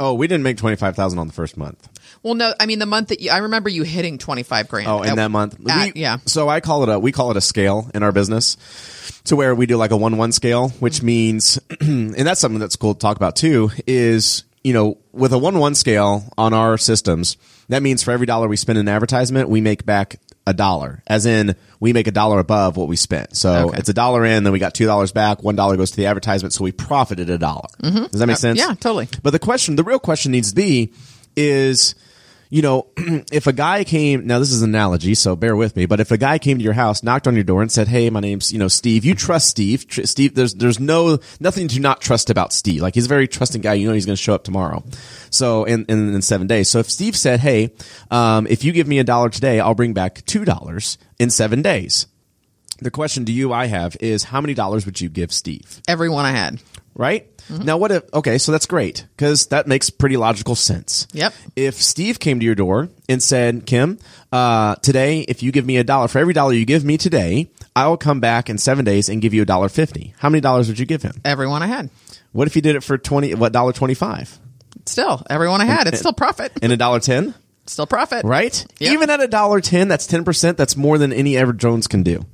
Oh, we didn't make twenty five thousand on the first month. Well, no, I mean the month that you, I remember you hitting 25 grand. Oh, in at- that month, at- We- yeah. So I call it a we call it a scale in our business, to where we do like a one one scale, which means, and that's something that's cool to talk about too. Is you know with a one one scale on our systems, that means for every dollar we spend in advertisement, we make back a dollar, as in we make a dollar above what we spent. So Okay. it's a dollar in, then we got two dollars back. One dollar goes to the advertisement, so we profited a dollar. Does that make sense? Mm-hmm. yeah, totally. But the question, the real question needs to be is, you know, if a guy came, now this is an analogy, so bear with me, but if a guy came to your house, knocked on your door and said, Hey, my name's, you know, Steve, you trust Steve. Tr- Steve, there's, there's no, nothing to not trust about Steve. Like he's a very trusting guy. You know, he's going to show up tomorrow. So in, in, in seven days. So if Steve said, Hey, um, if you give me a dollar today, I'll bring back $2 in seven days. The question to you I have is how many dollars would you give Steve? Everyone I had. right? Now, what if, okay, so that's great because that makes pretty logical sense. Yep. If Steve came to your door and said, Kim, uh, today, if you give me a dollar, for every dollar you give me today, I will come back in seven days and give you a dollar fifty. How many dollars would you give him? Everyone I had. What if he did it for 20, what, dollar 25 Still, everyone I had. It's still profit. and a dollar 10? Still profit. Right? Yep. Even at a dollar 10, that's 10%. That's more than any Edward Jones can do.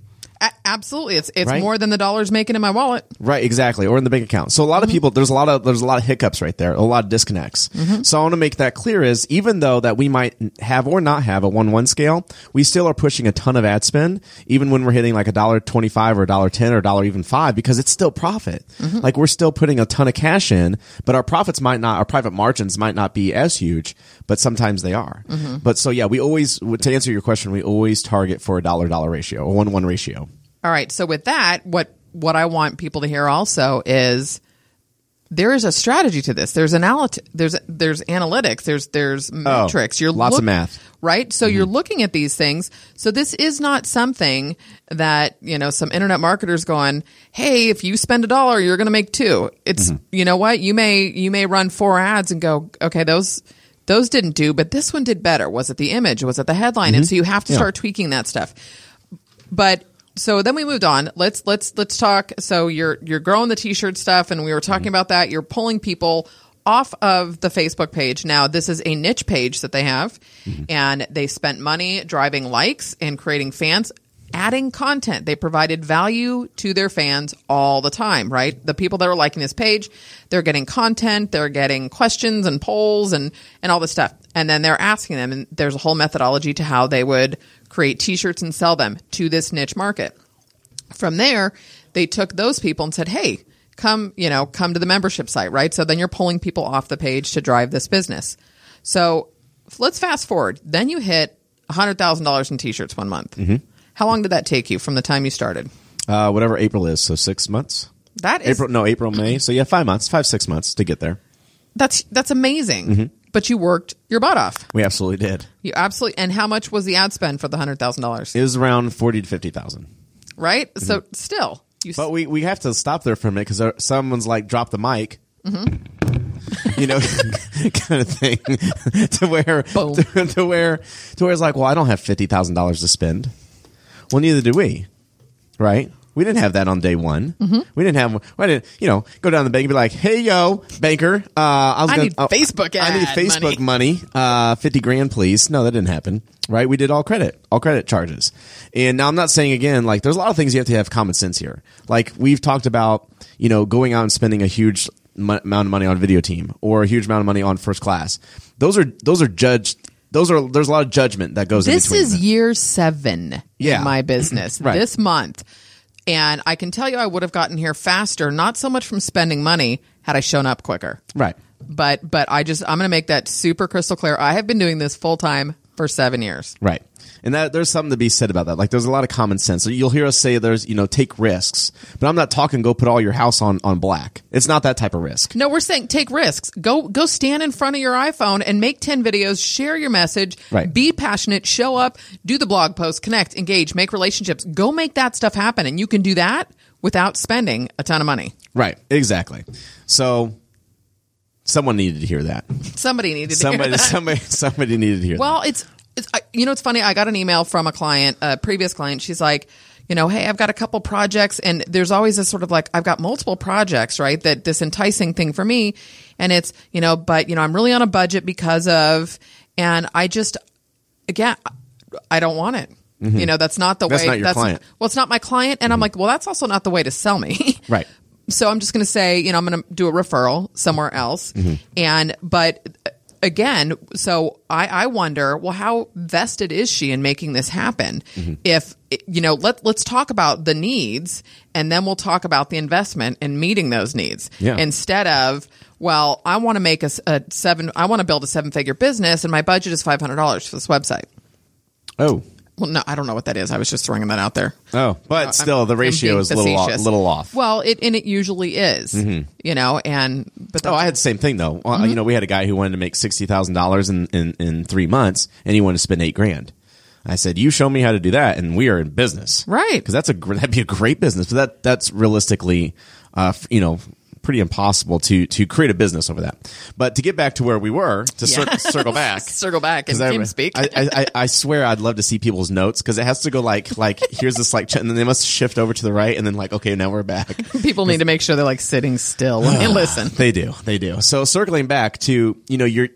A- absolutely. It's it's Right? more than the dollars making in my wallet. Right, exactly, or in the bank account. So a Mm-hmm. lot of people, there's a lot of there's a lot of hiccups right there, a lot of disconnects. Mm-hmm. So I want to make that clear: is even though that we might have or not have a one one scale, we still are pushing a ton of ad spend, even when we're hitting like a dollar twenty five or a dollar ten or a dollar even five, because it's still profit. Mm-hmm. Like we're still putting a ton of cash in, but our profits might not, our private margins might not be as huge, but sometimes they are. Mm-hmm. But so yeah, we always to answer your question, we always target for a dollar dollar ratio, a one one ratio. All right. So with that, what what I want people to hear also is there is a strategy to this. There's analytic. There's there's analytics. There's there's oh, metrics. You're Oh, lots of math. right? So you're mm-hmm. looking at these things. So this is not something that you know some internet marketers going, "Hey, if you spend a dollar, you're going to make two. It's mm-hmm. you know what you may you may run four ads and go, okay, those those didn't do, but this one did better. Was it the image? Was it the headline? And mm-hmm. so you have to Yeah. start tweaking that stuff but so then we moved on. Let's let's let's talk. So you're you're growing the t-shirt stuff and we were talking mm-hmm. about that. You're pulling people off of the facebook page. Now this is a niche page that they have mm-hmm. and they spent money driving likes and creating fans adding content. They provided value to their fans all the time right? The people that are liking this page they're getting content they're getting questions and polls and and all this stuff. And then they're asking them and there's a whole methodology to how they would create t-shirts and sell them to this niche market from there they took those people and said hey come you know come to the membership site right so then you're pulling people off the page to drive this business so let's fast forward then you hit $100000 in t-shirts one month Mm-hmm. how long did that take you from the time you started Uh, whatever April is, so six months. that is April, no, April, May. So yeah, five months, five, six months to get there. that's that's amazing Mm-hmm. But you worked your butt off We absolutely did. you absolutely and how much was the ad spend for the $100000 It was around forty to fifty thousand. right mm-hmm. so still you But we, we have to stop there for a minute because someone's like, drop the mic. Mm-hmm. You know, kind of thing, to where to, to where to where it's like, well, I don't have fifty thousand dollars to spend. Well, neither do we, right? We didn't have that on day one. Mm-hmm. We didn't have. We didn't, you know, go down to the bank and be like, "Hey, yo, banker, uh, I was I gonna, need Facebook I need Facebook money, uh, fifty grand, please." No, that didn't happen. Right? We did all credit, all credit charges. And now I'm not saying again, like, there's a lot of things you have to have common sense here. Like we've talked about, you know, going out and spending a huge mo- amount of money on video team or a huge amount of money on first class. Those are those are judged. Those are there's a lot of judgment that goes. in This is them. year seven Yeah. in my business Right. this month. And I can tell you I would have gotten here faster, not so much from spending money had I shown up quicker. right. But but I just I'm going to make that super crystal clear. I have been doing this full time for 7 years. Right. And that there's something to be said about that. Like there's a lot of common sense. So you'll hear us say there's, you know, take risks. But I'm not talking go put all your house on on black. It's not that type of risk. No, we're saying take risks. Go go stand in front of your iPhone and make 10 videos, share your message, Right. be passionate, show up, do the blog post, connect, engage, make relationships. Go make that stuff happen and you can do that without spending a ton of money. Right. Exactly. So someone needed to hear that. Somebody needed to Somebody hear that. somebody somebody needed to hear Well, it's, it's I, you know it's funny. I got an email from a client, a previous client. She's like, you know, hey, I've got a couple projects, and there's always this sort of like I've got multiple projects, right? That this enticing thing for me, and it's you know, but you know, I'm really on a budget because of, and I just again, I don't want it. You know, that's not the Mm-hmm. That's way. not your client. Mm-hmm. Well, it's not my client, and I'm like, well, that's also not the way to sell me. Right. So I'm just going to say, you know, I'm going to do a referral somewhere else. Mm-hmm. And, but again, so I, I wonder, well, how vested is she in making this happen? Mm-hmm. If, you know, let, let's talk about the needs and then we'll talk about the investment in meeting those needs Yeah. instead of, well, I want to make a seven, I want to build a seven figure business and my budget is $500 for this website. Oh. Well, no, I don't know what that is. I was just throwing that out there. Oh. But still I'm- the ratio is a little off, little off. Well, it and it usually is, you know, and but Oh, I had the same thing though. Well, You know, we had a guy who wanted to make sixty thousand dollars in in in three months, and he wanted to spend eight grand. I said, "You show me how to do that, and we are in business, Right. Because that's a that'd be a great business, but that that's realistically, uh, you know, pretty impossible to to create a business over that. But to get back to where we were, to cir- circle back, circle back and I- speak. I, I, I, swear I'd love to see people's notes because it has to go like like here's this like and then they must shift over to the right and then like okay now we're back. People need to make sure they're like sitting still and listen. They do, they do. So circling back to you know you're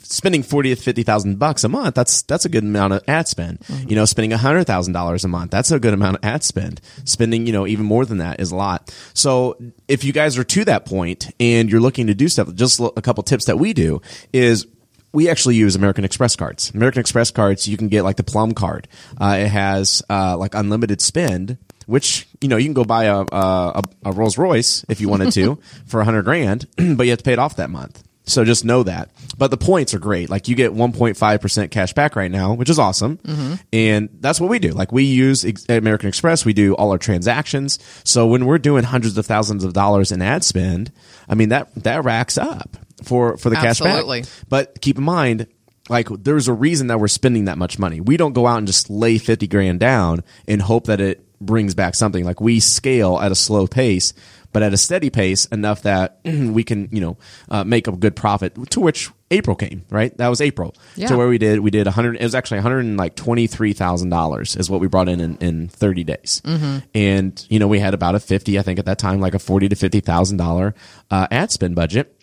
spending forty to fifty thousand bucks a month. That's that's a good amount of ad spend. Mm-hmm. You know, spending hundred thousand dollars a month. That's a good amount of ad spend. Spending you know even more than that is a lot. So if you guys are to that point and you're looking to do stuff, just a couple tips that we do is we actually use American Express cards. American Express cards, you can get like the Plum card. Uh, it has uh, like unlimited spend, which you know you can go buy a a, a Rolls Royce if you wanted to for a hundred grand, but you have to pay it off that month. So just know that. But the points are great. Like you get 1.5% cash back right now, which is awesome. Mm-hmm. And that's what we do. Like we use Ex- American Express. We do all our transactions. So when we're doing hundreds of thousands of dollars in ad spend, I mean, that, that racks up for, for the cash Absolutely. back. But keep in mind, like there's a reason that we're spending that much money. We don't go out and just lay 50 grand down and hope that it brings back something. Like we scale at a slow pace, but at a steady pace enough that we can, you know, uh, make a good profit to which April came, right? That was April. Yeah. To where we did, we did 100, it was actually 123,000 dollars is what we brought in in, in 30 days. And, you know, we had about a 50, I think at that time, like a 40 to $50,000 uh, ad spend budget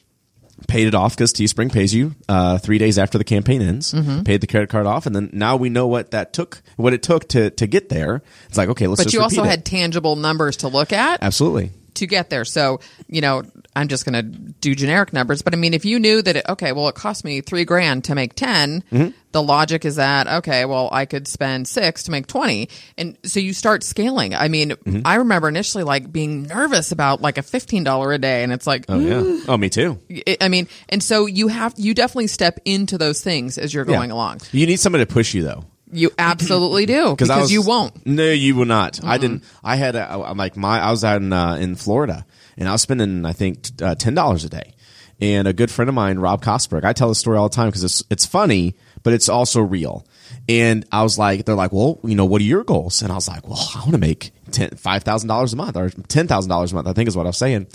paid it off because Teespring pays you uh, three days after the campaign ends. Mm-hmm. Paid the credit card off, and then now we know what that took, what it took to to get there. It's like okay, let's. But you also it. had tangible numbers to look at absolutely. To get there. So, you know, I'm just going to do generic numbers, but I mean, if you knew that, it, okay, well, it cost me three grand to make 10, Mm-hmm. the logic is that, okay, well, I could spend six to make 20. And so you start scaling. I mean, Mm-hmm. I remember initially like being nervous about like a $15 a day. And it's like, Oh yeah. Oh, me too. I mean, and so you have, you definitely step into those things as you're going Yeah. along. You need somebody to push you though. You absolutely do because was- you won't. No, you will not. I didn't. I had a, I'm like my. I was out in uh, in Florida, and I was spending I think uh, ten dollars a day. And a good friend of mine, Rob Kosberg, I tell this story all the time because it's it's funny, but it's also real. And I was like, they're like, well, you know, what are your goals? And I was like, well, I want to make $5,000 a month or ten thousand dollars a month. I think is what I was saying.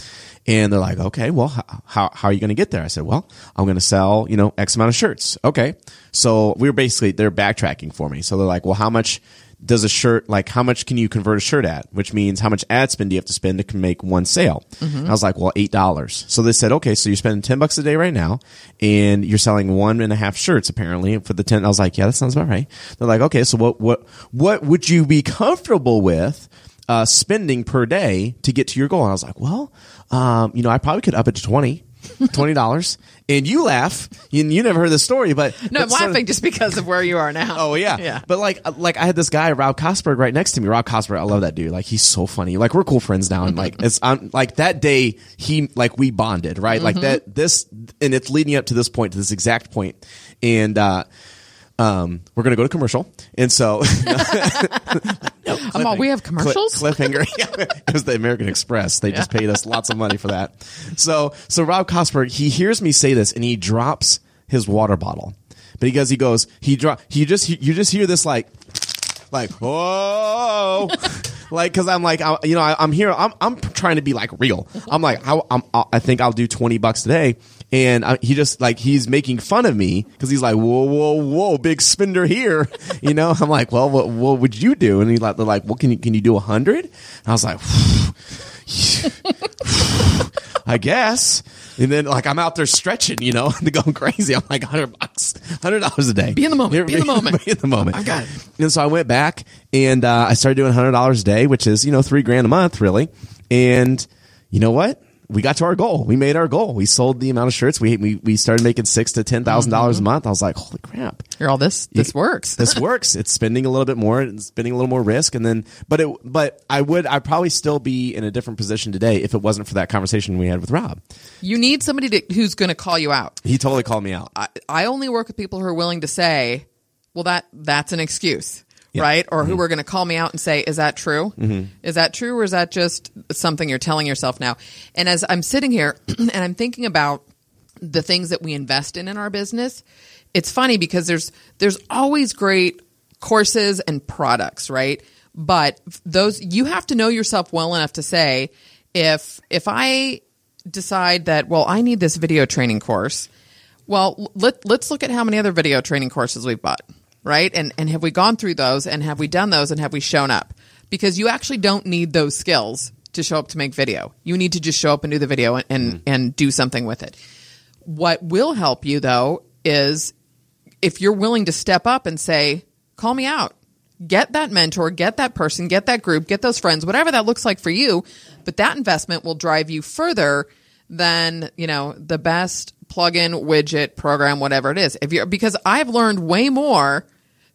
And they're like, okay, well, how how, how are you going to get there? I said, well, I'm going to sell, you know, X amount of shirts. Okay, so we were basically they're backtracking for me. So they're like, well, how much does a shirt like how much can you convert a shirt at? Which means how much ad spend do you have to spend to make one sale? I was like, well, eight dollars. So they said, okay, so you're spending ten bucks a day right now, and you're selling one and a half shirts apparently for the ten. I was like, yeah, that sounds about right. They're like, okay, so what what what would you be comfortable with? Uh, spending per day to get to your goal. And I was like, well, um, you know, I probably could up it to 20, twenty dollars. and you laugh. You, you never heard the story, but No, I'm but of- laughing just because of where you are now. Oh yeah, yeah. But like, uh, like I had this guy Rob Kosberg right next to me. Rob Kosberg, I love that dude. Like he's so funny. Like we're cool friends now, and like it's I'm like that day he like we bonded right. Like that this and it's leading up to this point to this exact point, and uh, um, we're gonna go to commercial, and so I'm all, we have commercials. cliffhanger. Yeah, it was the American Express. They just paid us lots of money for that. So, so Rob Kosberg, he hears me say this and he drops his water bottle. But he goes, he goes, he drop, he just, you just hear this like, like, whoa. like, cause I'm like, I, you know, I, I'm here, I'm, I'm trying to be like real. I'm like, I, I'm, I think I'll do 20 bucks today. And I, he just like, he's making fun of me cause he's like, whoa, whoa, whoa, big spender here. You know, I'm like, well, what, what would you do? And he's like, they're like, well, can you, can you do a hundred? And I was like, I guess. And then like I'm out there stretching, you know, and going crazy. I'm like hundred bucks, hundred dollars a day. Be in the moment, be in the moment. Be in the moment. I got it. And so I went back and uh, I started doing hundred dollars a day, which is you know three grand a month, really. And you know what? We got to our goal. We made our goal. We sold the amount of shirts. We we, we started making six to ten Mm-hmm. dollars a month. I was like, holy crap You're all this. This works. this works. It's spending a little bit more, and spending a little more risk, and then, but it, but I would, I'd probably still be in a different position today if it wasn't for that conversation we had with Rob. You need somebody to, who's going to call you out. He totally called me out. I, I only work with people who are willing to say, well, that that's an excuse, Yeah. right? Or who are going to call me out and say, is that true? Mm-hmm. Is that true? Or is that just something you're telling yourself now? And as I'm sitting here and I'm thinking about the things that we invest in in our business, it's funny because there's there's always great courses and products, right? But those you have to know yourself well enough to say if if I decide that well I need this video training course, well let let's look at how many other video training courses we've bought, right? And and have we gone through those and have we done those and have we shown up? Because you actually don't need those skills to show up to make video. You need to just show up and do the video and and, mm-hmm. and do something with it. What will help you though is if you're willing to step up and say, call me out, get that mentor, get that person, get that group, get those friends, whatever that looks like for you. But that investment will drive you further than, you know, the best plug-in widget program, whatever it is. If you're, because I've learned way more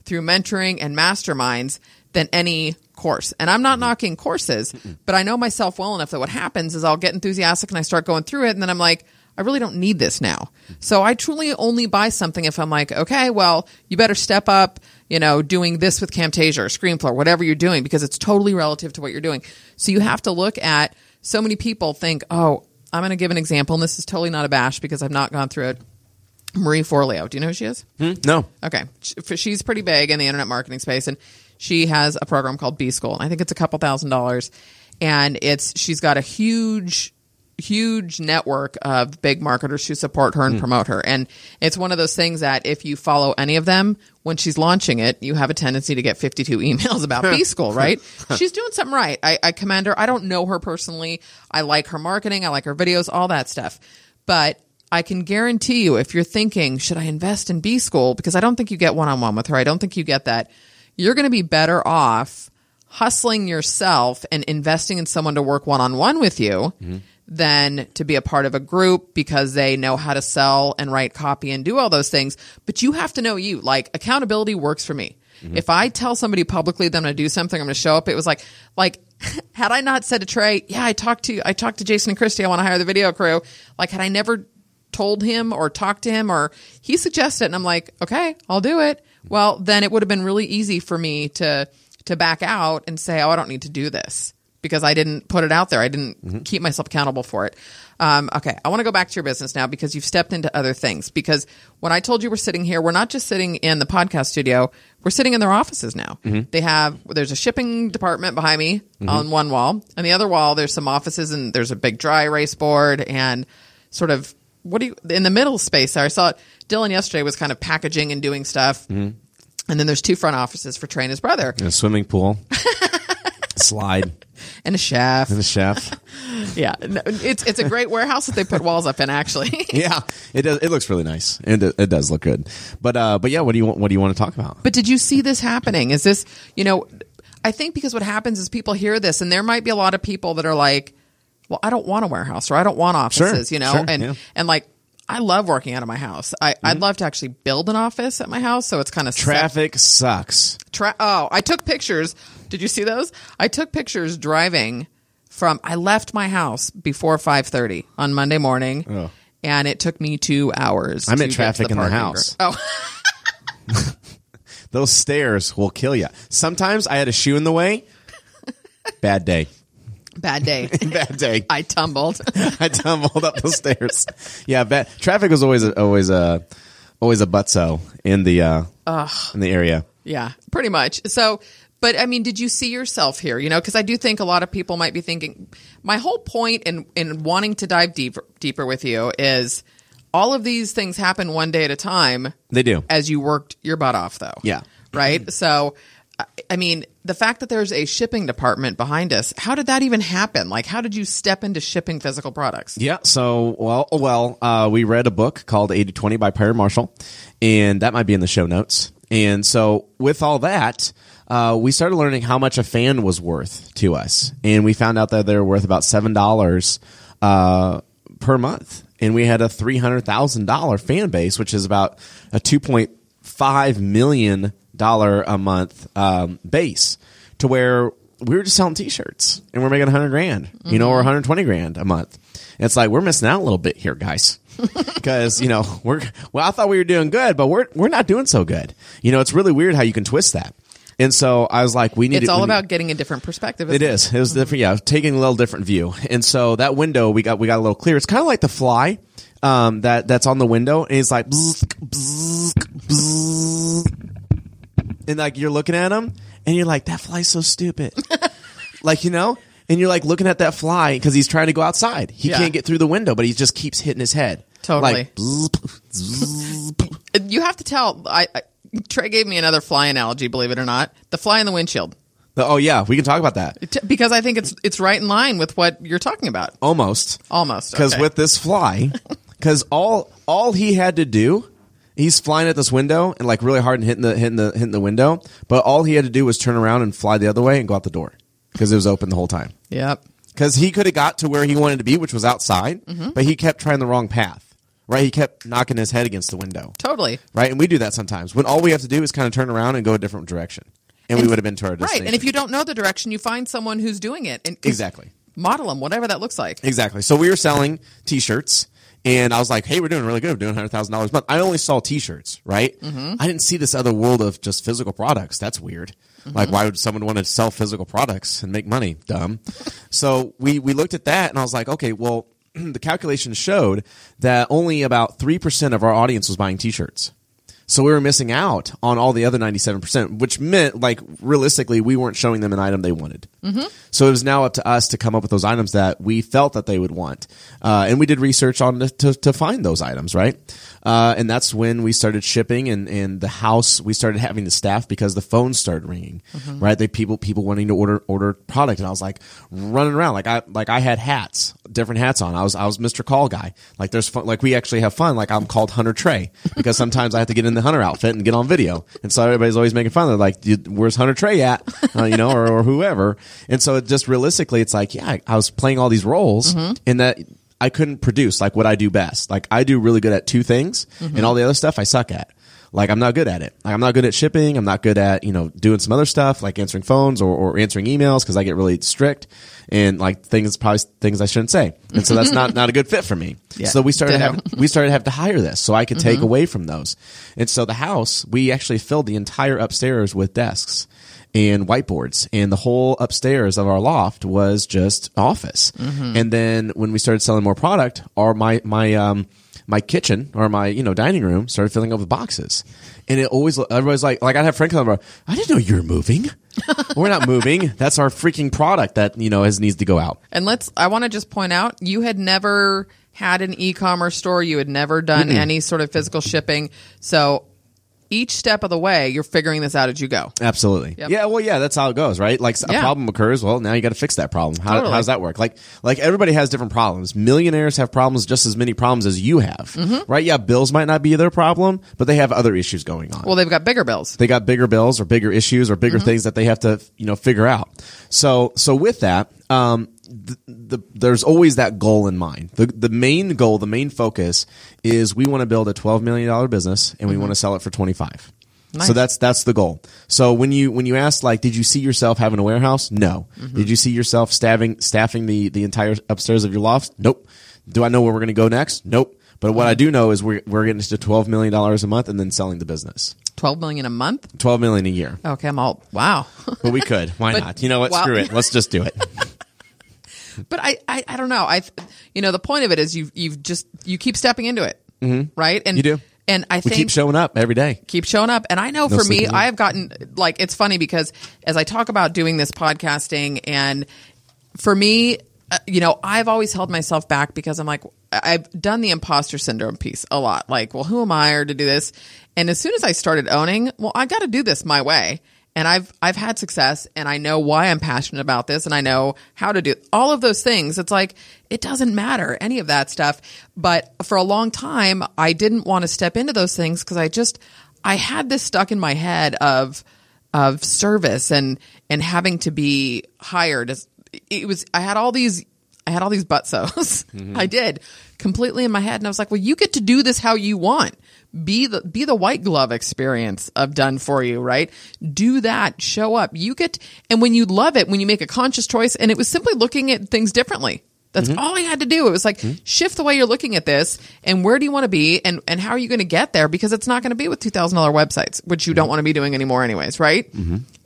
through mentoring and masterminds than any course. And I'm not mm-hmm. knocking courses, but I know myself well enough that what happens is I'll get enthusiastic and I start going through it and then I'm like, I really don't need this now. Mm-hmm. So I truly only buy something if I'm like, okay, well, you better step up, you know, doing this with Camtasia or ScreenFlow, whatever you're doing, because it's totally relative to what you're doing. So you have to look at so many people think, oh, I'm going to give an example, and this is totally not a bash because I've not gone through it. Marie Forleo. Do you know who she is? Hmm? no, Okay. She- She's pretty big in the internet marketing space and she has a program called B School. I think it's a couple thousand dollars and it's she's got a huge huge network of big marketers who support her and hmm. promote her. And it's one of those things that if you follow any of them when she's launching it, you have a tendency to get 52 emails about B School, right? she's doing something right. I, I commend her. I don't know her personally. I like her marketing. I like her videos, all that stuff. But I can guarantee you, if you're thinking, should I invest in B School? Because I don't think you get one on one with her. I don't think you get that. You're going to be better off hustling yourself and investing in someone to work one on one with you mm-hmm. than to be a part of a group because they know how to sell and write copy and do all those things. But you have to know you. Like accountability works for me. Mm-hmm. If I tell somebody publicly that I'm going to do something, I'm going to show up. It was like, like, had I not said to Trey, yeah, I talked to, I talked to Jason and Christy. I want to hire the video crew. Like, had I never told him or talked to him or he suggested it and I'm like, okay, I'll do it. Well, then it would have been really easy for me to to back out and say, oh, I don't need to do this because I didn't put it out there. I didn't mm-hmm. keep myself accountable for it. Um, okay, I want to go back to your business now because you've stepped into other things. Because when I told you we're sitting here, we're not just sitting in the podcast studio. We're sitting in their offices now. Mm-hmm. They have there's a shipping department behind me mm-hmm. on one wall, and the other wall there's some offices and there's a big dry erase board and sort of what do you in the middle space there? I saw it. Dylan yesterday was kind of packaging and doing stuff. And then there's two front offices for Trey and his brother And a swimming pool, slide, and a chef. and a chef. Yeah, it's it's a great warehouse that they put walls up in. Actually, Yeah, it does. It looks really nice, and it, it does look good. But uh, but yeah, what do you want? What do you want to talk about? but did you see this happening? Is this you know? I think because what happens is people hear this, and there might be a lot of people that are like, "Well, I don't want a warehouse, or I don't want offices," you know, sure, and yeah. Mm-hmm. and like. I love working out of my house. I, I'd love to actually build an office at my house, so it's kind of Traffic sucks. Tra- oh, I took pictures. Did you see those? I took pictures driving from. I left my house before five thirty on Monday morning, Oh. and it took me two hours. I'm to at get to traffic in the house. Oh, Those stairs will kill you. Sometimes I had a shoe in the way. Bad day. Bad day. Bad day. I tumbled. I tumbled up the stairs. Yeah, bad. Traffic was always always a always a buttso in the uh, in the area. yeah, pretty much. So, but I mean, did you see yourself here? You know, because I do think a lot of people might be thinking. My whole point in in wanting to dive deeper deeper with you is all of these things happen one day at a time. They do. as you worked your butt off, though. Yeah. Right. So, I- mean, the fact that there's a shipping department behind us, how did that even happen? Like, how did you step into shipping physical products? Yeah. So, well, well, uh, we read a book called 8020 by Perry Marshall, and that might be in the show notes. And so, with all that, uh, we started learning how much a fan was worth to us, and we found out that they're worth about seven dollars uh, per month, and we had a three hundred thousand dollar fan base, which is about a two point five million dollar a month um, base, to where we were just selling T-shirts and we're making a hundred grand, you know, or one hundred twenty grand a month. And it's like we're missing out a little bit here, guys, because you know we're well. I thought we were doing good, but we're we're not doing so good. You know, it's really weird how you can twist that. And so I was like, we need. It's all about getting a different perspective. it isn't is. It was different. Yeah, taking a little different view. And so that window we got we got a little clear. It's kind of like the fly um, that that's on the window, and it's like bzz, bzz. And like you're looking at him, and you're like, that fly's so stupid. like you know, and you're like looking at that fly because he's trying to go outside. He Yeah. can't get through the window, but he just keeps hitting his head. Totally. Like. You have to tell. I, I Trey gave me another fly analogy. Believe it or not, the fly in the windshield, oh yeah, we can talk about that. T- because I think it's it's right in line with what you're talking about. Almost. Almost because okay. with this fly, because all all he had to do, he's flying at this window and like really hard and hitting the hitting the hitting the window, but all he had to do was turn around and fly the other way and go out the door because it was open the whole time. Yep. Because he could have got to where he wanted to be, which was outside, Mm-hmm. but he kept trying the wrong path. Right, he kept knocking his head against the window. Totally. Right, and we do that sometimes when all we have to do is kind of turn around and go a different direction, and, we would have been to our Right. And if you don't know the direction, you find someone who's doing it and exactly. model them, whatever that looks like. Exactly. So we were selling T-shirts, and I was like, "Hey, we're doing really good. We're doing hundred thousand dollars a month." I only saw T-shirts, right? Mm-hmm. I didn't see this other world of just physical products. That's weird. Mm-hmm. Like, why would someone want to sell physical products and make money? Dumb. so we we looked at that, and I was like, "Okay, well." the calculation showed that only about 3% of our audience was buying t-shirts. So we were missing out on all the other 97%, which meant like realistically, we weren't showing them an item they wanted. Mm-hmm. So it was now up to us to come up with those items that we felt that they would want. Uh, and we did research on to, to, to find those items, right? Uh, and that's when we started shipping and, and the house, we started having the staff because the phones started ringing, right? They people, people wanting to order, order product. And I was like running around. Like I, like I had hats, different hats on. I was, I was Mr. Call guy. Like there's fun, like we actually have fun. Like I'm called Hunter Trey because sometimes I have to get in the Hunter outfit and get on video. And so everybody's always making fun. They're like, where's Hunter Trey at? Uh, you know, or, or whoever. And so it just realistically, it's like, yeah, I, I was playing all these roles in that I couldn't produce like what I do best. Like I do really good at two things mm-hmm. and all the other stuff I suck at. Like I'm not good at it. Like I'm not good at shipping. I'm not good at, you know, doing some other stuff like answering phones or, or answering emails because I get really strict and like things, probably things I shouldn't say. And so that's not, not a good fit for me. Yeah. So we started having, we started to have to hire this so I could take mm-hmm. away from those. And so the house, we actually filled the entire upstairs with desks and whiteboards and the whole upstairs of our loft was just office. And then when we started selling more product, our my my um my kitchen or my you know dining room started filling up with boxes. And it always everybody's like like I'd have friends come over, I didn't know you were moving. We're not moving. That's our freaking product that you know has needs to go out. And let's, I want to just point out, you had never had an e commerce store. You had never done any sort of physical shipping. So each step of the way, you're figuring this out as you go. Absolutely. Yep. Yeah. Well, yeah, that's how it goes, right? Like a Yeah. problem occurs. Well, now you got to fix that problem. How, Totally. how does that work? Like, like everybody has different problems. Millionaires have problems just as many problems as you have, Mm-hmm. right? Yeah. Bills might not be their problem, but they have other issues going on. Well, they've got bigger bills. they got bigger bills or bigger issues or bigger Mm-hmm. things that they have to, you know, figure out. So, so with that, um, the, the, there's always that goal in mind. The, the main goal, the main focus is we want to build a $12 million business and we want to sell it for 25. Mm-hmm. Nice. So that's that's the goal. So when you when you ask like, did you see yourself having a warehouse? No. Mm-hmm. Did you see yourself staffing staffing the the entire upstairs of your loft? Nope. Do I know where we're going to go next? Nope. But what I do know is we're we're getting to twelve million dollars a month and then selling the business. 12 million a month? Twelve million a year. Okay, I'm all, wow. But we could. Why But- not? You know what? Screw it. Let's just do it. but I, I, I don't know. I, you know, the point of it is you've, you've just, you keep stepping into it. Right? And Mm-hmm. You do. And I We think keep showing up every day. keep showing up. And I know for me. I have gotten like it's funny because as I talk about doing this podcasting, and for me, uh, you know, I've always held myself back because I'm like, I've done the imposter syndrome piece a lot. Like, well, who am I or to do this? And as soon as I started owning, well, I got to do this my way. And I've I've had success, and I know why I'm passionate about this, and I know how to do all of those things. It's like it doesn't matter any of that stuff. But for a long time, I didn't want to step into those things because I just I had this stuck in my head of of service and and having to be hired as it was I had all these I had all these buttsos. Mm-hmm. I did completely in my head and I was like, "Well, you get to do this how you want. Be the be the white glove experience of done for you, right? Do that, show up. You get and when you love it, when you make a conscious choice and it was simply looking at things differently. That's mm-hmm. all I had to do. It was like mm-hmm. shift the way you're looking at this and where do you want to be and, and how are you going to get there? Because it's not going to be with $2,000 websites, which you don't mm-hmm. want to be doing anymore anyways, right?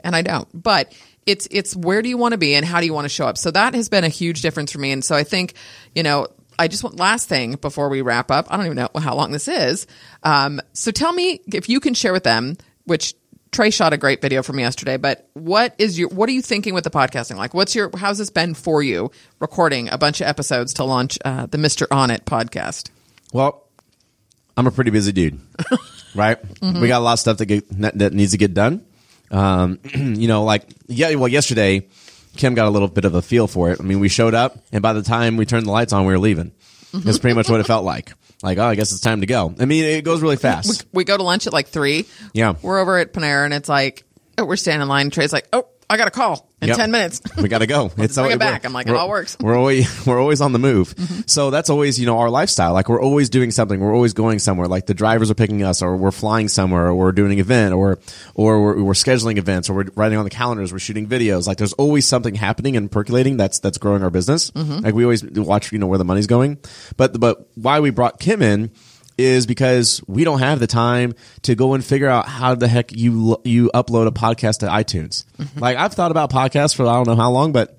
And I don't. But it's it's where do you want to be and how do you want to show up? So that has been a huge difference for me. And so I think, you know, I just want last thing before we wrap up. I don't even know how long this is. Um, so tell me if you can share with them, which Trey shot a great video for me yesterday. But what is your what are you thinking with the podcasting? Like, what's your how's this been for you? Recording a bunch of episodes to launch uh, the Mister On It podcast. Well, I'm a pretty busy dude, right? We got a lot of stuff that get, that that needs to get done. Um, you know, like yeah. Well, yesterday, Kim got a little bit of a feel for it. I mean, we showed up, and by the time we turned the lights on, we were leaving. Mm-hmm. That's pretty much what it felt like. Like, oh, I guess it's time to go. I mean, it goes really fast. We go to lunch at like three. Yeah. we're over at Panera, and it's like oh, we're standing in line. Trey's like, oh, I got a call in Yep. ten minutes. we got to go. It's bring it back. I'm like, it all works. We're always we're always on the move. Mm-hmm. So that's always you know our lifestyle. Like we're always doing something. We're always going somewhere. Like the drivers are picking us, or we're flying somewhere, or we're doing an event, or or we're, we're scheduling events, or we're writing on the calendars. We're shooting videos. Like there's always something happening and percolating. That's that's growing our business. Mm-hmm. Like we always watch you know where the money's going. But but why we brought Kim in is because we don't have the time to go and figure out how the heck you you upload a podcast to iTunes. Mm-hmm. Like I've thought about podcasts for I don't know how long, but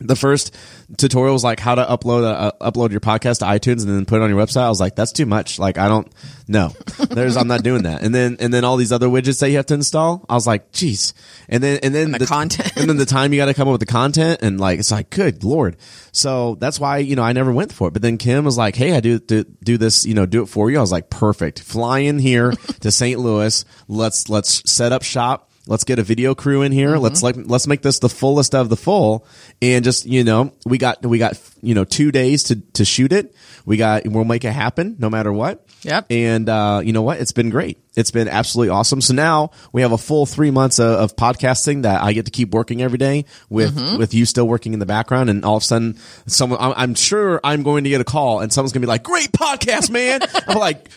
the first tutorial was like how to upload a, a- upload your podcast to iTunes and then put it on your website. I was like, that's too much. Like I don't no, there's I'm not doing that. And then and then all these other widgets that you have to install. I was like, geez. And then and then the content. and then the time you got to come up with the content and like it's like good lord. So that's why you know I never went for it. But then Kim was like, hey, I do do, do this. You know, do it for you. I was like, perfect. Fly in here to St. Louis. Let's let's set up shop. Let's get a video crew in here. Let's like let's make this the fullest of the full, and just you know we got we got you know two days to to shoot it. We got we'll make it happen no matter what. Yep. And uh, you know what? It's been great. It's been absolutely awesome. So now we have a full three months of, of podcasting that I get to keep working every day with with you still working in the background. And all of a sudden, someone I'm, I'm sure I'm going to get a call, and someone's going to be like, "Great podcast, man!" I'm like,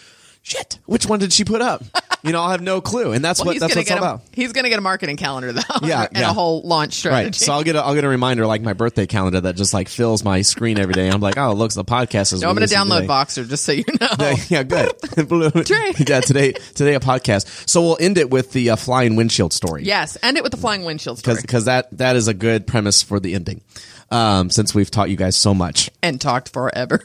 "Shit, which one did she put up?" You know, I'll have no clue, and that's Well, what that's gonna what it's all a, about. he's gonna get a marketing calendar though. Yeah, and yeah. a whole launch strategy. Right. So I'll get a, I'll get a reminder like my birthday calendar that just like fills my screen every day. I'm like, oh, it looks the podcast is. no, I'm gonna download today. Boxer just so you know. yeah, good. Yeah, today today a podcast. So we'll end it with the uh, flying windshield story. Yes, end it with the flying windshield story. because that that is a good premise for the ending. Um, since we've taught you guys so much, and talked forever.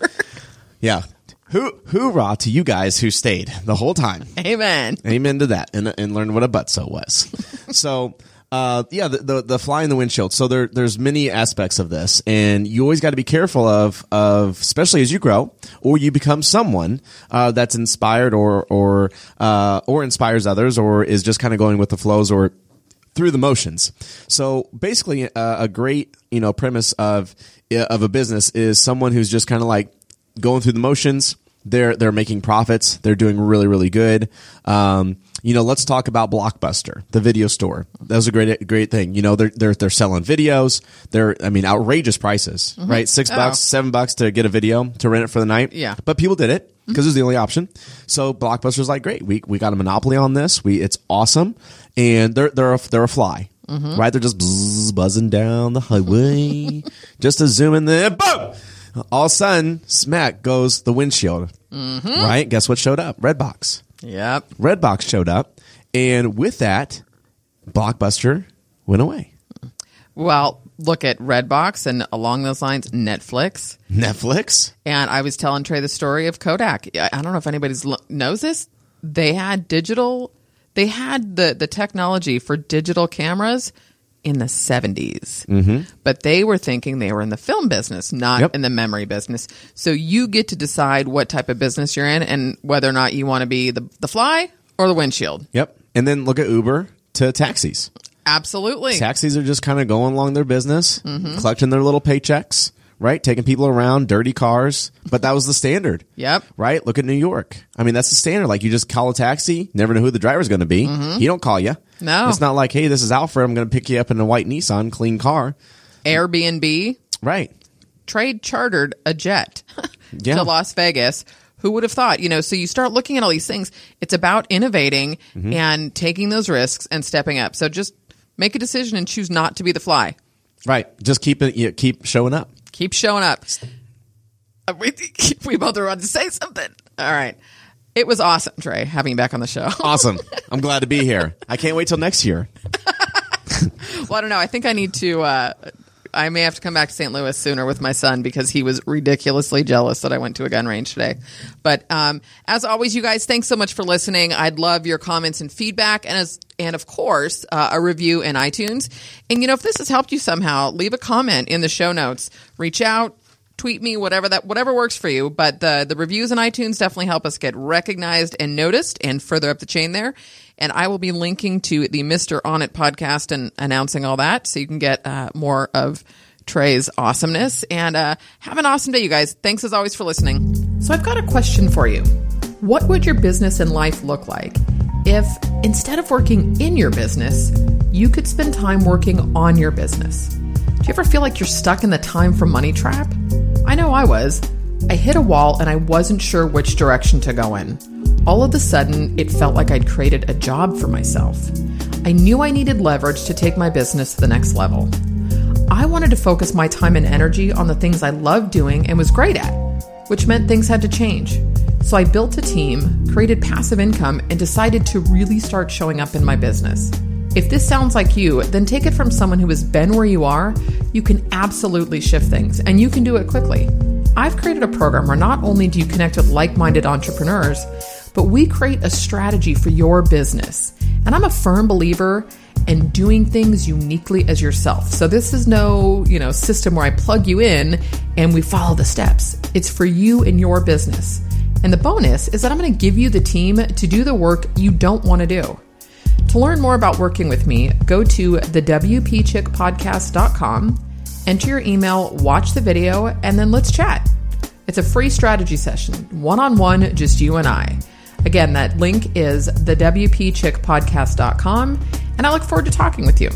yeah. Hoo hoorah to you guys who stayed the whole time. Amen. Amen to that, and and learn what a buttso was. so. uh, yeah, the, the the fly in the windshield. So there there's many aspects of this, and you always got to be careful of of especially as you grow or you become someone uh, that's inspired or or uh, or inspires others or is just kind of going with the flows or through the motions. So basically, uh, a great you know premise of of a business is someone who's just kind of like going through the motions. They're they're making profits. They're doing really really good. Um, you know, let's talk about Blockbuster, the video store. That was a great great thing. You know, they're they're they're selling videos. They're I mean outrageous prices, mm-hmm. right? Six Oh. bucks, seven bucks to get a video to rent it for the night. Yeah. but people did it mm-hmm. because it was the only option. So Blockbuster's like, great, we we got a monopoly on this. We it's awesome, and they're they're a, they're a fly. Mm-hmm. Right, they're just buzzing down the highway, just to zoom in there. Boom! All of a sudden, smack goes the windshield. Mm-hmm. Right? Guess what showed up? Redbox. Yep. Redbox showed up, and with that, Blockbuster went away. Well, look at Redbox and along those lines, Netflix. Netflix. And I was telling Trey the story of Kodak. I I don't know if anybody knows this. They had digital, they had the, the technology for digital cameras in the 70s. Mm-hmm. But they were thinking they were in the film business, not Yep. in the memory business. So you get to decide what type of business you're in and whether or not you want to be the, the fly or the windshield. Yep. And then look at Uber to taxis. Absolutely. Taxis are just kind of going along their business, Mm-hmm. collecting their little paychecks, right? Taking people around, dirty cars. But that was the standard. Yep. Right? Look at New York. I mean, that's the standard. Like you just call a taxi, never know who the driver's going to be. He don't call you. Mm-hmm. No. It's not like, hey, this is Alfred. I'm going to pick you up in a white Nissan, clean car. Airbnb, Right. trade chartered a jet Yeah. to Las Vegas. Who would have thought? You know, so you start looking at all these things. It's about innovating Mm-hmm. and taking those risks and stepping up. So just make a decision and choose not to be the fly. Right. Just keep it, you keep showing up. Keep showing up. Uh, We, we both are on to say something. All right. It was awesome, Trey, having you back on the show. Awesome. I'm glad to be here. I can't wait till next year. well, I don't know. I think I need to. Uh, I may have to come back to St. Louis sooner with my son because he was ridiculously jealous that I went to a gun range today. But um, as always, you guys, thanks so much for listening. I'd love your comments and feedback, and as and of course, uh, a review in iTunes. And you know, if this has helped you somehow, leave a comment in the show notes. Reach out. Tweet me, whatever that whatever works for you. But the the reviews in iTunes definitely help us get recognized and noticed, and further up the chain there. And I will be linking to the Mister On It podcast and announcing all that, so you can get uh, more of Trey's awesomeness. And uh, have an awesome day, you guys. Thanks as always for listening. So I've got a question for you. What would your business and life look like if instead of working in your business, you could spend time working on your business? Do you ever feel like you're stuck in the time for money trap? I know I was. I hit a wall and I wasn't sure which direction to go in. All of a sudden, it felt like I'd created a job for myself. I knew I needed leverage to take my business to the next level. I wanted to focus my time and energy on the things I loved doing and was great at, which meant things had to change. So I built a team, created passive income, and decided to really start showing up in my business. If this sounds like you, then take it from someone who has been where you are. You can absolutely shift things, and you can do it quickly. I've created a program where not only do you connect with like minded entrepreneurs, but we create a strategy for your business. And I'm a firm believer in doing things uniquely as yourself. So this is no, you know, system where I plug you in and we follow the steps. It's for you and your business. And the bonus is that I'm going to give you the team to do the work you don't want to do. To learn more about working with me, go to thewpchickpodcast.com, enter your email, watch the video, and then let's chat. It's a free strategy session, one on one, just you and I. Again, that link is thewpchickpodcast.com, and I look forward to talking with you.